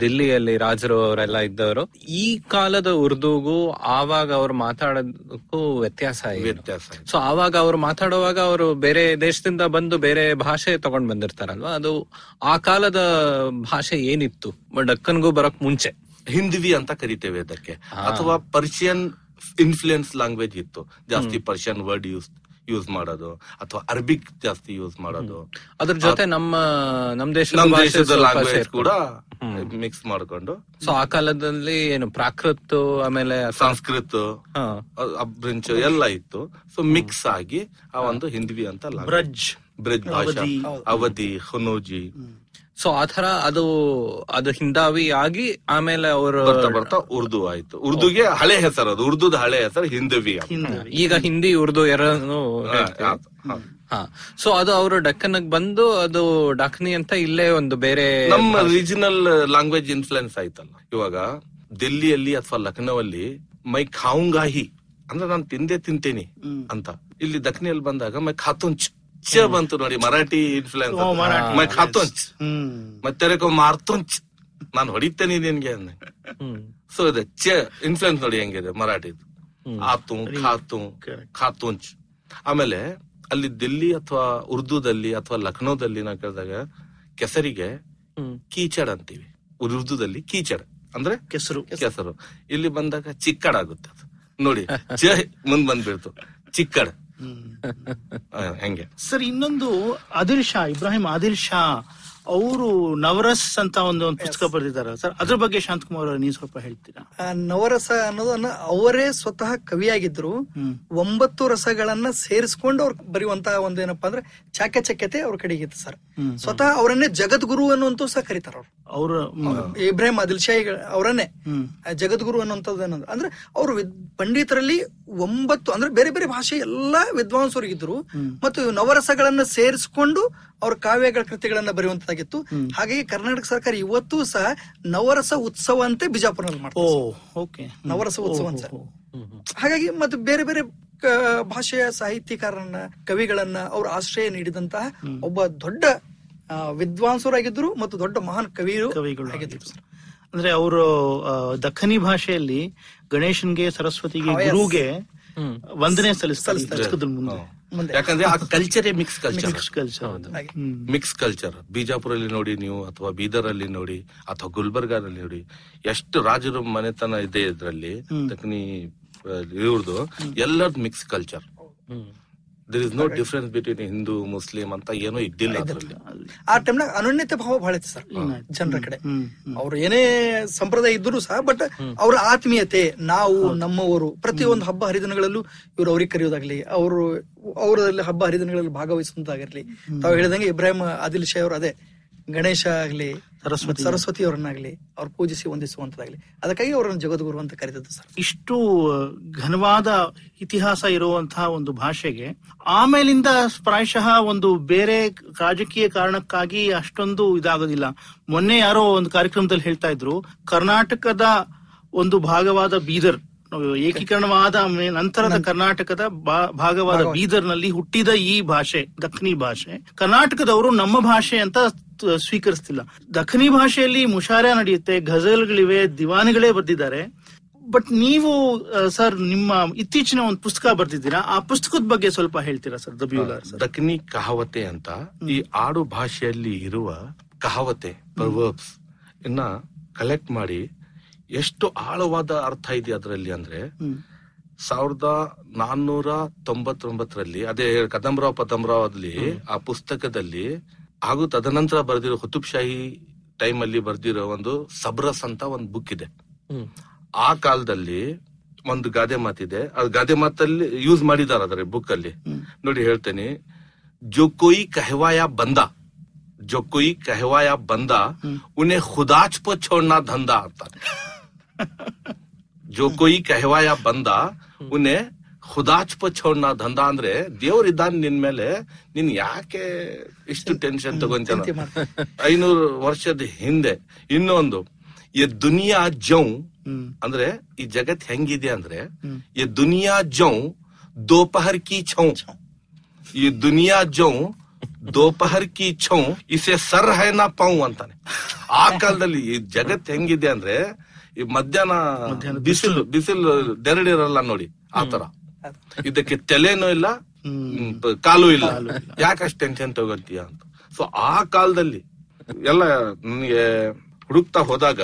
ದಿಲ್ಲಿಯಲ್ಲಿ ರಾಜರು ಅವರೆಲ್ಲ ಇದ್ದವರು. ಈ ಕಾಲದ ಉರ್ದುಗೂ ಆವಾಗ ಅವರು ಮಾತಾಡೋದಕ್ಕೂ ವ್ಯತ್ಯಾಸ ವ್ಯತ್ಯಾಸ ಸೊ ಆವಾಗ ಅವರು ಮಾತಾಡುವಾಗ ಅವರು ಬೇರೆ ದೇಶದಿಂದ ಬಂದು ಬೇರೆ ಭಾಷೆ ತಗೊಂಡ್ ಬಂದಿರ್ತಾರಲ್ವಾ? ಅದು ಆ ಕಾಲದ ಭಾಷೆ ಏನಿತ್ತು? ಡಕ್ಕನ್ಗೂ ಬರಕ್ ಮುಂಚೆ. ಹಿಂದಿವಿ ಅಂತ ಕರಿತೇವೆ ಅದಕ್ಕೆ. ಅಥವಾ ಪರ್ಷಿಯನ್ ಇನ್ಫ್ಲುಯೆನ್ಸ್ ಲ್ಯಾಂಗ್ವೇಜ್ ಇತ್ತು. ಜಾಸ್ತಿ ಪರ್ಷಿಯನ್ ವರ್ಡ್ ಯೂಸ್ ಯೂಸ್ ಮಾಡೋದು. ಅಥವಾ ಅರಬಿಕ್ ಜಾಸ್ತಿ ಯೂಸ್ ಮಾಡೋದು. ಅದ್ರ ಜೊತೆ ನಮ್ಮ ನಮ್ಮ ಭಾಷೆ ದೇಶದ ಲ್ಯಾಂಗ್ವೇಜ್ ಕೂಡ ಮಿಕ್ಸ್ ಮಾಡ್ಕೊಂಡು. ಸೊ ಆ ಕಾಲದಲ್ಲಿ ಏನು ಪ್ರಾಕೃತ್ ಆಮೇಲೆ ಸಂಸ್ಕೃತ. ಅಬ್ರಿಂಚ್ ಎಲ್ಲ ಇತ್ತು. ಸೊ ಮಿಕ್ಸ್ ಆಗಿ ಆ ಒಂದು ಹಿಂದ್ವಿ ಅಂತ ಬ್ರಜ್. ಬ್ರಜ್ ಭಾಷೆ. ಅವಧಿ. ಹುನೋಜಿ. ಸೊ ಆತರ ಅದು ಅದು ಹಿಂದಾವಿ ಆಗಿ ಆಮೇಲೆ ಅವರು ಬರ್ತಾ ಬರ್ತಾ ಉರ್ದು ಆಯ್ತು. ಉರ್ದುಗೆ ಹಳೆ ಹೆಸರು ಅದು. ಉರ್ದುದ ಹಳೆ ಹೆಸರು ಹಿಂದವಿ ಈಗ ಹಿಂದಿ ಉರ್ದು ಎರಡೂ ಹಾ, ಹೇಳ್ತೀವಿ. ಹೌದು, ಹೌದು. ಹಾ. ಸೊ ಅದು ಅವರು ಡಕ್ಕನ್ ಬಂದು ಅದು ಡಕ್ನಿ ಅಂತ ಇಲ್ಲೇ ಒಂದು ಬೇರೆ ನಮ್ಮ ರೀಜನಲ್ ಲ್ಯಾಂಗ್ವೇಜ್ ಇನ್ಫ್ಲುಯೆನ್ಸ್ ಆಯ್ತಲ್ಲ. ಇವಾಗ ದಿಲ್ಲಿಯಲ್ಲಿ ಅಥವಾ ಲಖನೌ ಅಲ್ಲಿ ಮೈ ಖಾವುಂಗಾಹಿ ಅಂದ್ರೆ ನಾನು ತಿಂದೇ ತಿಂತೇನಿ ಅಂತ. ಇಲ್ಲಿ ದಕ್ಷಿಣಿಯಲ್ಲಿ ಬಂದಾಗ ಮೈ ಖಾತುಂಚ್ ಚ ಬಂತು ನೋಡಿ ಮರಾಠಿ ಇನ್ಫ್ಲುಯೆನ್ಸ್. ಮೈ ಖಾತುಂಚ್ ಮತ್ತೆ ಮಾರ್ತೊಂಚ್ ನಾನು ಹೊಡಿತೇನೆ ನಿನ್ಗೆ ಅಂದೆ. ಸೊ ಇದೆ. ಚ ಇನ್ಫ್ಲುಯೆನ್ಸ್ ನೋಡಿ ಹೆಂಗಿದೆ ಮರಾಠಿದು. ಆತು ಖಾತು. ಖಾತುಂಚ್ ಆಮೇಲೆ ಅಲ್ಲಿ ದಿಲ್ಲಿ ಅಥವಾ ಉರ್ದುದಲ್ಲಿ ಅಥವಾ ಲಖನೌದಲ್ಲಿ ನಾ ಕೇಳಿದಾಗ ಕೆಸರಿಗೆ. ಕೀಚಡ್ ಅಂತೀವಿ. ಉರ್ದುದಲ್ಲಿ ಕೀಚಡ್. ಅಂದ್ರೆ ಕೆಸರು. ಕೆಸರು. ಇಲ್ಲಿ ಬಂದಾಗ ಚಿಕ್ಕಡ ಆಗುತ್ತೆ ಅದು. ನೋಡಿ ಚ ಮುಂದ್ ಬಂದ್ಬಿಡ್ತು. ಚಿಕ್ಕಡ್. ಹೆಂಗೆ. ಸರ್ ಇನ್ನೊಂದು ಆದಿಲ್ ಶಾ ಇಬ್ರಾಹಿಂ ಆದಿಲ್ ಶಾ ಅವರು ನವರಸ್ ಅಂತ ಒಂದು ಒಂದು ಪುಸ್ತಕ ಬರೆದಿದ್ದಾರೆ ಸರ್? ಅದ್ರ ಬಗ್ಗೆ ಶಾಂತಕುಮಾರ್ ಅವರು ನೀವು ಸ್ವಲ್ಪ ಹೇಳ್ತೀರಾ? ನವರಸ ಅನ್ನೋದನ್ನ ಅವರೇ ಸ್ವತಃ ಕವಿಯಾಗಿದ್ರು. ಒಂಬತ್ತು ರಸಗಳನ್ನ ಸೇರಿಸ್ಕೊಂಡು ಅವ್ರು ಬರೆಯುವಂತಹ ಒಂದು ಏನಪ್ಪಾ ಅಂದ್ರೆ ಚಾಕಚಕ್ಯತೆ ಅವ್ರ ಕಡೆಗಿತ್ತು ಸರ್. ಸ್ವತಃ ಅವರನ್ನೇ ಜಗದ್ಗುರು ಅನ್ನುವಂತೂ ಸಹ ಕರೀತಾರ ಅವ್ರು. ಅವರು ಇಬ್ರಾಹಿಂ ಅದಿಲ್ ಶಾಹಿ ಅವರನ್ನೇ. ಜಗದ್ಗುರು ಅನ್ನುವಂಥದ್ದು ಅಂದ್ರೆ ಅವರು ಪಂಡಿತರಲ್ಲಿ ಒಂಬತ್ತು ಅಂದ್ರೆ ಬೇರೆ ಬೇರೆ ಭಾಷೆ ಎಲ್ಲಾ ವಿದ್ವಾಂಸರಿಗಿದ್ರು. ಮತ್ತು ನವರಸಗಳನ್ನ ಸೇರಿಸಿಕೊಂಡು ಅವ್ರ ಕಾವ್ಯಗಳ ಕೃತಿಗಳನ್ನ ಬರೆಯುವಂತದ್ದಾಗಿತ್ತು ಹಾಗಾಗಿ ಕರ್ನಾಟಕ ಸರ್ಕಾರ ಇವತ್ತು ಸಹ ನವರಸ ಉತ್ಸವ ಅಂತ ಬಿಜಾಪುರದಲ್ಲಿ ಮಾಡ್ತಾರೆ ನವರಸ ಉತ್ಸವ ಅಂತ. ಹಾಗಾಗಿ ಮತ್ತೆ ಬೇರೆ ಬೇರೆ ಭಾಷೆಯ ಸಾಹಿತ್ಯಕಾರರನ್ನ ಕವಿಗಳನ್ನ ಅವರು ಆಶ್ರಯ ನೀಡಿದಂತಹ ಒಬ್ಬ ದೊಡ್ಡ ವಿದ್ವಾಂಸರಾಗಿದ್ದರು ಮತ್ತು ದೊಡ್ಡ ಮಹಾನ್ ಕವಿಯರು ಕವಿಗಳು ಸರ್. ಅಂದ್ರೆ ಅವರು ದಖನಿ ಭಾಷೆಯಲ್ಲಿ ಗಣೇಶನ್ಗೆ ಸರಸ್ವತಿಗೆ ಗುರುಗೆ ವಂದನೆ ಸಲ್ಲಿಸ್ತಾರೆ. ಮುಂದೆ. ಯಾಕಂದ್ರೆ ಆ ಕಲ್ಚರೇ ಮಿಕ್ಸ್ ಕಲ್ಚರ್ ಮಿಕ್ಸ್ ಕಲ್ಚರ್ ಹಾಗೆ. ಮಿಕ್ಸ್ ಕಲ್ಚರ್ ಬಿಜಾಪುರಲ್ಲಿ ನೋಡಿ ನೀವು ಅಥವಾ ಬೀದರ್ ಅಲ್ಲಿ ನೋಡಿ ಅಥವಾ ಗುಲ್ಬರ್ಗಾದಲ್ಲಿ ನೋಡಿ ಎಷ್ಟು ರಾಜರ ಮನೆತನ ಇದೆ ಇದ್ರಲ್ಲಿ ದಕ್ಷಿಣಿ ಇವ್ರದ್ದು ಎಲ್ಲರದ್ದು mix culture. There is no difference between Hindu Muslim ಅಂತ ಏನೋ ಇದ್ದಿಲ್ಲ ಅದ್ರಲ್ಲಿ ಆ ಟೈಮ್ನಾಗ ಅನನ್ಯತೆ ಭಾವ ಬಹಳ ಇತ್ತು ಸರ್. ಜನರ ಕಡೆ. ಅವ್ರ ಅವ್ರು ಏನೇ ಸಂಪ್ರದಾಯ ಇದ್ರು ಸಹ ಬಟ್ ಅವ್ರ ಆತ್ಮೀಯತೆ ನಾವು ನಮ್ಮವರು ಪ್ರತಿಯೊಂದು ಹಬ್ಬ ಹರಿದಿನಗಳಲ್ಲೂ ಇವ್ರು ಅವ್ರಿಗೆ ಕರೆಯೋದಾಗ್ಲಿ ಅವರು ಅವರಲ್ಲಿ ಹಬ್ಬ ಹರಿದಿನಗಳಲ್ಲಿ ಭಾಗವಹಿಸುವಂತಾಗಿರ್ಲಿ. ತಾವು ಹೇಳಿದಂಗೆ ಇಬ್ರಾಹಿಂ ಆದಿಲ್ ಶೇ ಅವರು ಅದೇ. ಗಣೇಶ ಆಗ್ಲಿ ಸರಸ್ವತಿ. ಸರಸ್ವತಿ ಅವರನ್ನಾಗ್ಲಿ ಅವ್ರು ಪೂಜಿಸಿ ವಂದಿಸುವಂತದಾಗ್ಲಿ ಅದಕ್ಕಾಗಿ ಅವರನ್ನು ಜಗದ್ಗುರು ಅಂತ ಕರೆದದ್ದು ಸರ್. ಇಷ್ಟು ಘನವಾದ ಇತಿಹಾಸ ಇರುವಂತಹ ಒಂದು ಭಾಷೆಗೆ ಆಮೇಲಿಂದ ಪ್ರಾಯಶಃ ಒಂದು ಬೇರೆ ರಾಜಕೀಯ ಕಾರಣಕ್ಕಾಗಿ ಅಷ್ಟೊಂದು ಇದಾಗೋದಿಲ್ಲ. ಮೊನ್ನೆ ಯಾರೋ ಒಂದು ಕಾರ್ಯಕ್ರಮದಲ್ಲಿ ಹೇಳ್ತಾ ಇದ್ರು ಕರ್ನಾಟಕದ ಒಂದು ಭಾಗವಾದ ಬೀದರ್ ಏಕೀಕರಣವಾದ ನಂತರದ ಕರ್ನಾಟಕದ ಭಾಗವಾದ ಬೀದರ್ನಲ್ಲಿ ಹುಟ್ಟಿದ ಈ ಭಾಷೆ ದಕ್ಷಿಣಿ ಭಾಷೆ. ಕರ್ನಾಟಕದವರು ನಮ್ಮ ಭಾಷೆ ಅಂತ ಸ್ವೀಕರಿಸ್ತಿಲ್ಲ. ದಖನಿ ಭಾಷೆಯಲ್ಲಿ ಮುಷಾರ ನಡೆಯುತ್ತೆ ಘಜಲ್ಗಳಿವೆ ದಿವಾನಿಗಳೇ ಬರೆದಿದ್ದಾರೆ. ಬಟ್ ನೀವು ಸರ್ ನಿಮ್ಮ ಇತ್ತೀಚಿನ ಒಂದು ಪುಸ್ತಕ ಬರ್ತಿದ್ದೀರಾ ಆ ಪುಸ್ತಕದ ಬಗ್ಗೆ ಸ್ವಲ್ಪ ಹೇಳ್ತೀರಾ ಸರ್ ದಬ್ಯುಲಾರ್ ದಕ್ಷಿಣಿ ಕಹಾವತೆ ಅಂತ ಈ ಆಡು ಭಾಷೆಯಲ್ಲಿ ಇರುವ ಕಹಾವತೆ ಪ್ರವರ್ಬ್ಸ್ ಇನ್ನ ಕಲೆಕ್ಟ್ ಮಾಡಿ ಎಷ್ಟು ಆಳವಾದ ಅರ್ಥ ಇದೆ ಅದರಲ್ಲಿ ಅಂದ್ರೆ. ಸಾವಿರದ ನಾನ್ನೂರ ತೊಂಬತ್ತೊಂಬತ್ತರಲ್ಲಿ ಅದೇ ಕದಂಬರಾವ್ ಪದಂಬರಾವ್ ಅಲ್ಲಿ ಆ ಪುಸ್ತಕದಲ್ಲಿ ಹಾಗೂ ತದನಂತರ ಬರೆದಿರೋ ಹುತುಬ್ಶಾಹಿ ಟೈಮ್ ಅಲ್ಲಿ ಬರ್ದಿರೋ ಒಂದು ಸಬ್ರಸ್ ಅಂತ ಒಂದು ಬುಕ್ ಇದೆ. ಆ ಕಾಲದಲ್ಲಿ ಒಂದು ಗಾದೆ ಮಾತಿದೆ ಆ ಗಾದೆ ಮಾತಲ್ಲಿ ಯೂಸ್ ಮಾಡಿದಾರೆ ಅದರ ಬುಕ್ ಅಲ್ಲಿ. ನೋಡಿ ಹೇಳ್ತೇನೆ. ಜೋ ಕೊಯಿ ಕಹವಾಯ ಬಂದ. ಜೋ ಕೊಯಿ ಕಹವಾಯ ಬಂದ. ಉನ್ಹೆ ಖುದಾಚ್ ಪೋ ಛೋಡ್ನಾ ದಂಧಾ ಅಂತಾರೆ ಜೋಕೋಯಿ ಕಹವಾಯ ಬಂದ. ಉನ್ಹೆ ಖುದಾಚ್ ಚೌಣ್ಣ ದಂಧಾ ಅಂದ್ರೆ ದೇವರಿದ್ದಾನೆ ನಿನ್ ಮೇಲೆ ನಿನ್ ಯಾಕೆ ಇಷ್ಟು ಟೆನ್ಷನ್ ತಗೊಂತ ಐನೂರು ವರ್ಷದ ಹಿಂದೆ ಇನ್ನೊಂದು ಈ ದುನಿಯಾ ಜೌ ಅಂದ್ರೆ ಈ ಜಗತ್ ಹೆಂಗಿದೆ ಅಂದ್ರೆ ಈ ದುನಿಯಾ ಜೌ ದೋಪಹರ್ ಕಿ ಛೌ. ಈ ದುನಿಯಾ ಜೌ ದೋಪಹರ್ ಕಿ ಛೌ ಇಸೆ ಸರ್ ಹೈ ನಾ ಪೌ ಅಂತಾನೆ. ಆ ಕಾಲದಲ್ಲಿ ಈ ಜಗತ್ ಹೆಂಗಿದೆ ಅಂದ್ರೆ ಈ ಮಧ್ಯಾಹ್ನ ಬಿಸಿಲು ಬಿಸಿಲು. ದೆರಡಿರಲ್ಲ ನೋಡಿ ಆತರ ಇದಕ್ಕೆ ತಲೆನೂ ಇಲ್ಲ ಹ್ಮ್, ಕಾಲು ಇಲ್ಲ. ಯಾಕಷ್ಟು ಟೆನ್ಷನ್ ತಗೋತೀಯ ಅಂತ. ಸೊ ಆ ಕಾಲದಲ್ಲಿ ಎಲ್ಲ ನನಗೆ ಹುಡುಕ್ತಾ ಹೋದಾಗ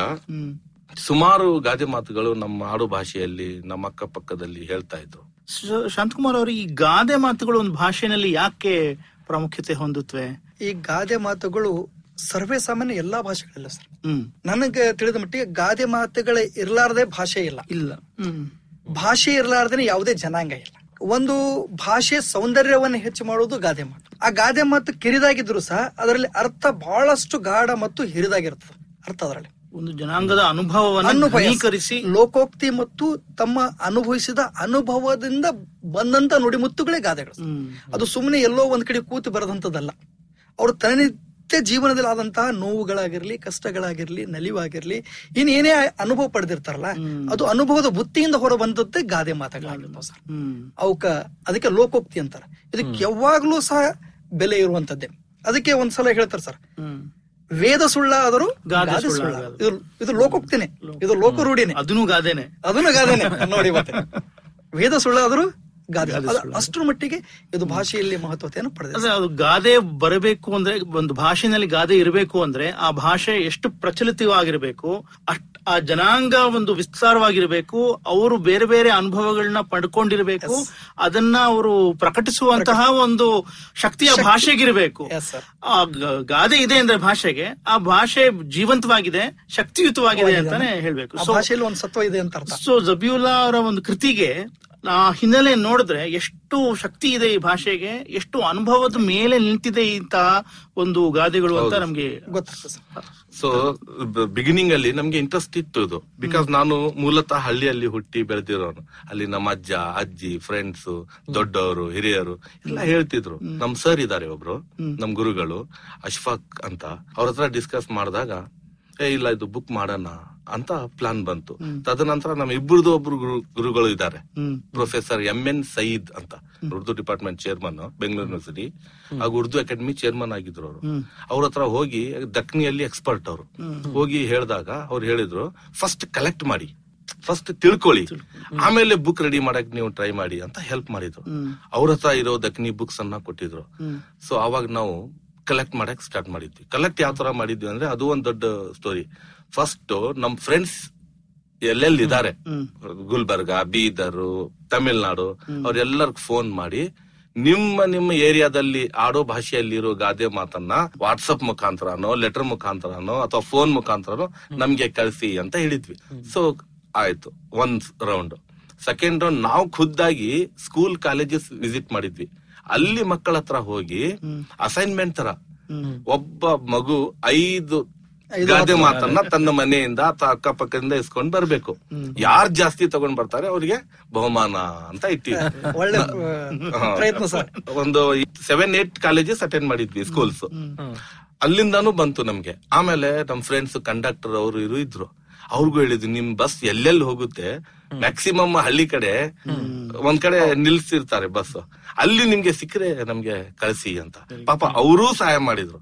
ಸುಮಾರು ಗಾದೆ ಮಾತುಗಳು ನಮ್ಮ ಆಡು ಭಾಷೆಯಲ್ಲಿ ನಮ್ಮ ಅಕ್ಕಪಕ್ಕದಲ್ಲಿ ಹೇಳ್ತಾ ಇದ್ರು. ಶಾಂತಕುಮಾರ್ ಅವರು ಈ ಗಾದೆ ಮಾತುಗಳು ಒಂದು ಭಾಷೆನಲ್ಲಿ ಯಾಕೆ ಪ್ರಾಮುಖ್ಯತೆ ಹೊಂದುತ್ತವೆ ಈ ಗಾದೆ ಮಾತುಗಳು ಸರ್ವೇ ಸಾಮಾನ್ಯ ಎಲ್ಲಾ ಭಾಷೆಗಳಿಲ್ಲ ಸರ್. ಹ್ಮ್. ನನಗೆ ತಿಳಿದ ಮಟ್ಟಿಗೆ ಗಾದೆ ಮಾತುಗಳೇ ಇರಲಾರದೆ ಭಾಷೆ ಇಲ್ಲ. ಇಲ್ಲ. ಹ್ಮ್. ಭಾಷೆ ಇರ್ಲಾರ್ದೇನೆ ಯಾವುದೇ ಜನಾಂಗ ಇಲ್ಲ. ಒಂದು ಭಾಷೆ ಸೌಂದರ್ಯವನ್ನು ಹೆಚ್ಚು ಮಾಡುವುದು ಗಾದೆ ಮಾತು. ಆ ಗಾದೆ ಮಾತು ಕಿರಿದಾಗಿದ್ರು ಸಹ ಅದರಲ್ಲಿ ಅರ್ಥ ಬಹಳಷ್ಟು ಗಾಢ ಮತ್ತು ಹಿರಿದಾಗಿರ್ತದೆ ಅರ್ಥ ಅದರಲ್ಲಿ. ಒಂದು ಜನಾಂಗದ ಅನುಭವವನ್ನು ಅನುಭವ ಲೋಕೋಕ್ತಿ ಮತ್ತು ತಮ್ಮ ಅನುಭವಿಸಿದ ಅನುಭವದಿಂದ ಬಂದಂತ ನುಡಿಮುತ್ತುಗಳೇ ಗಾದೆಗಳು. ಅದು ಸುಮ್ಮನೆ ಎಲ್ಲೋ ಒಂದ್ ಕಡೆ ಕೂತು ಬರೆದಂತದಲ್ಲ ಅವರು ತನನಿತ್ಯ ಜೀವನದಲ್ಲಿ ಆದಂತಹ ನೋವುಗಳಾಗಿರ್ಲಿ ಕಷ್ಟಗಳಾಗಿರ್ಲಿ ನಲಿವಾಗಿರ್ಲಿ ಇನ್ ಏನೇ ಅನುಭವ ಪಡೆದಿರ್ತಾರಲ್ಲ ಅದು ಅನುಭವದ ಬುತ್ತಿಯಿಂದ ಹೊರ ಬಂದದ್ದೇ ಗಾದೆ ಮಾತುಗಳಾಗಿರ್ತಾವ ಸರ್. ಅವಕ್ಕ ಅದಕ್ಕೆ ಲೋಕೋಕ್ತಿ ಅಂತಾರೆ. ಇದಕ್ಕೆ ಯಾವಾಗ್ಲೂ ಸಹ ಬೆಲೆ ಇರುವಂತದ್ದೇ. ಅದಕ್ಕೆ ಒಂದ್ಸಲ ಹೇಳ್ತಾರೆ ಸರ್. ವೇದ ಸುಳ್ಳಾದರೂ ಗಾದೆ ಗಾದೆ ಸುಳ್ಳ ಇದು ಲೋಕೋಕ್ತಿನೇ. ಇದು ಲೋಕ ರೂಢಿನೇ ಅದನ್ನು ಗಾದೆನೆ. ಅದನ್ನು ಗಾದೆನೆ. ನೋಡಿ ಮತ್ತೆ. ವೇದ ಸುಳ್ಳಾದರೂ ಗಾದೆ. ಅಷ್ಟರ ಮಟ್ಟಿಗೆ ಇದು ಭಾಷೆಯಲ್ಲಿ ಮಹತ್ವತೆಯನ್ನು ಪಡೆದಿದೆ. ಅಂದ್ರೆ ಅದು ಗಾದೆ ಬರಬೇಕು ಅಂದ್ರೆ ಒಂದು ಭಾಷೆನಲ್ಲಿ ಗಾದೆ ಇರಬೇಕು ಅಂದ್ರೆ ಆ ಭಾಷೆ ಎಷ್ಟು ಪ್ರಚಲಿತವಾಗಿರ್ಬೇಕು ಅಷ್ಟ್ ಆ ಜನಾಂಗ ಒಂದು ವಿಸ್ತಾರವಾಗಿರ್ಬೇಕು ಅವರು ಬೇರೆ ಬೇರೆ ಅನುಭವಗಳನ್ನ ಪಡ್ಕೊಂಡಿರ್ಬೇಕು ಅದನ್ನ ಅವರು ಪ್ರಕಟಿಸುವಂತಹ ಒಂದು ಶಕ್ತಿಯ ಭಾಷೆಗಿರ್ಬೇಕು. ಆ ಗಾದೆ ಇದೆ ಅಂದ್ರೆ ಭಾಷೆಗೆ ಆ ಭಾಷೆ ಜೀವಂತವಾಗಿದೆ ಶಕ್ತಿಯುತವಾಗಿದೆ ಅಂತಾನೆ ಹೇಳ್ಬೇಕು. ಭಾಷೆಯಲ್ಲಿ ಒಂದು ಸತ್ವ ಇದೆ ಅಂತ ಸೊ ಜಬಿಯುಲ್ಲಾ ಅವರ ಒಂದು ಕೃತಿಗೆ ಹಿನ್ನೆಲೆ ನೋಡಿದ್ರೆ ಎಷ್ಟು ಶಕ್ತಿ ಇದೆ ಈ ಭಾಷೆಗೆ ಎಷ್ಟು ಅನುಭವದ ಮೇಲೆ ನಿಂತಿದೆ ಇಂತಹ ಒಂದು ಗಾದೆಗಳು ಅಂತ ನಮ್ಗೆ ಸೊ ಬಿಗಿನಿಂಗ್ ಅಲ್ಲಿ ನಮ್ಗೆ ಇಂಟ್ರೆಸ್ಟ್ ಇತ್ತು ಇದು. ಬಿಕಾಸ್ ನಾನು ಮೂಲತಃ ಹಳ್ಳಿಯಲ್ಲಿ ಹುಟ್ಟಿ ಬೆಳೆದಿರೋನು. ಅಲ್ಲಿ ನಮ್ಮ ಅಜ್ಜ ಅಜ್ಜಿ ಫ್ರೆಂಡ್ಸ್ ದೊಡ್ಡವರು ಹಿರಿಯರು ಎಲ್ಲ ಹೇಳ್ತಿದ್ರು. ನಮ್ ಸರ್ ಇದಾರೆ ಒಬ್ರು ನಮ್ ಗುರುಗಳು ಅಶ್ಫಾಕ್ ಅಂತ. ಅವ್ರ ಹತ್ರ ಡಿಸ್ಕಸ್ ಮಾಡಿದಾಗ ಏ ಇಲ್ಲ ಇದು ಬುಕ್ ಮಾಡೋಣ. ಅಂತ ಪ್ಲಾನ್ ಬಂತು. ತದನಂತರ ನಮ್ಮ ಇಬ್ಬರದು ಒಬ್ರು ಗುರು- ಗುರುಗಳು ಇದ್ದಾರೆ. ಪ್ರೊಫೆಸರ್ ಎಂ ಎನ್ ಸಯೀದ್ ಅಂತ. Urdu department chairman Bengaluru university ಹಾಗೂ ಉರ್ದು ಅಕಾಡೆಮಿ ಚೇರ್ಮನ್ ಆಗಿದ್ರು ಅವರು. ಅವ್ರ ಹತ್ರ ಹೋಗಿ ದಕ್ನಿಯಲ್ಲಿ ಎಕ್ಸ್ಪರ್ಟ್ ಅವರು. ಹೋಗಿ ಹೇಳಿದಾಗ ಅವ್ರು ಹೇಳಿದ್ರು ಫಸ್ಟ್ ಕಲೆಕ್ಟ್ ಮಾಡಿ. ಫಸ್ಟ್ ತಿಳ್ಕೊಳ್ಳಿ. ಆಮೇಲೆ ಬುಕ್ ರೆಡಿ ಮಾಡಕ್ ನೀವು ಟ್ರೈ ಮಾಡಿ ಅಂತ ಹೆಲ್ಪ್ ಮಾಡಿದ್ರು. ಅವ್ರ ಹತ್ರ ಇರೋ ದಕ್ನಿ ಬುಕ್ಸ್ ಅನ್ನ ಕೊಟ್ಟಿದ್ರು. ಸೊ ಅವಾಗ ನಾವು ಕಲೆಕ್ಟ್ ಮಾಡಕ್ ಸ್ಟಾರ್ಟ್ ಮಾಡಿದ್ವಿ. ಕಲೆಕ್ಟ್ ಯಾವ ತರ ಮಾಡಿದ್ವಿ ಅಂದ್ರೆ ಅದು ಒಂದ್ ದೊಡ್ಡ ಸ್ಟೋರಿ ಫಸ್ಟ್ ನಮ್ ಫ್ರೆಂಡ್ಸ್ ಎಲ್ಲೆಲ್ಲಿ ಇದಾರೆ ಗುಲ್ಬರ್ಗ ಬೀದರ್ ತಮಿಳ್ನಾಡು ಅವ್ರೆಲ್ಲರಿಗೂ ಫೋನ್ ಮಾಡಿ ನಿಮ್ಮ ನಿಮ್ಮ ಏರಿಯಾದಲ್ಲಿ ಆಡೋ ಭಾಷೆಯಲ್ಲಿರೋ ಗಾದೆ ಮಾತನ್ನ ವಾಟ್ಸಪ್ ಮುಖಾಂತರನೋ ಲೆಟರ್ ಮುಖಾಂತರನೋ ಅಥವಾ ಫೋನ್ ಮುಖಾಂತರನೋ ನಮ್ಗೆ ಕಳಿಸಿ ಅಂತ ಹೇಳಿದ್ವಿ. ಸೊ ಆಯ್ತು. ಒಂದ್ ರೌಂಡ್ ಸೆಕೆಂಡ್ ರೌಂಡ್ ನಾವು ಖುದ್ದಾಗಿ ಸ್ಕೂಲ್ ಕಾಲೇಜಸ್ ವಿಸಿಟ್ ಮಾಡಿದ್ವಿ. ಅಲ್ಲಿ ಮಕ್ಕಳ ಹತ್ರ ಹೋಗಿ ಅಸೈನ್ಮೆಂಟ್ ತರ. ಒಬ್ಬ ಮಗು ಐದು ಗಾದೆ ಮಾತನ್ನ ತನ್ನ ಮನೆಯಿಂದ ಅಥವಾ ಅಕ್ಕಪಕ್ಕದಿಂದ ಇಸ್ಕೊಂಡ್ ಬರ್ಬೇಕು. ಯಾರ್ ಜಾಸ್ತಿ ತಗೊಂಡ್ ಬರ್ತಾರೆ ಅವ್ರಿಗೆ ಬಹುಮಾನ ಅಂತ ಇಟ್ಟಿವಿ ಒಳ್ಳೆ ಪ್ರಯತ್ನ ಸರ್. ಒಂದು ಸೆವೆನ್ ಏಟ್ ಕಾಲೇಜಸ್ ಅಟೆಂಡ್ ಮಾಡಿದ್ವಿ ಸ್ಕೂಲ್ಸ್ ಅಲ್ಲಿಂದಾನು ಬಂತು ನಮ್ಗೆ. ಆಮೇಲೆ ನಮ್ ಫ್ರೆಂಡ್ಸ್ ಕಂಡಕ್ಟರ್ ಅವರು ಇರು ಇದ್ರು. ಅವ್ರಿಗೂ ಹೇಳಿದ್ವಿ ನಿಮ್ ಬಸ್ ಎಲ್ಲೆಲ್ಲಿ ಹೋಗುತ್ತೆ? ಮ್ಯಾಕ್ಸಿಮಮ್ ಹಳ್ಳಿ ಕಡೆ ಒಂದ್ ಕಡೆ ನಿಲ್ಸಿರ್ತಾರೆ ಬಸ್ ಅಲ್ಲಿ ನಿಮ್ಗೆ ಸಿಕ್ಕರೆ ನಮ್ಗೆ ಕಳಿಸಿ ಅಂತ. ಪಾಪ ಅವರೂ ಸಹಾಯ ಮಾಡಿದ್ರು.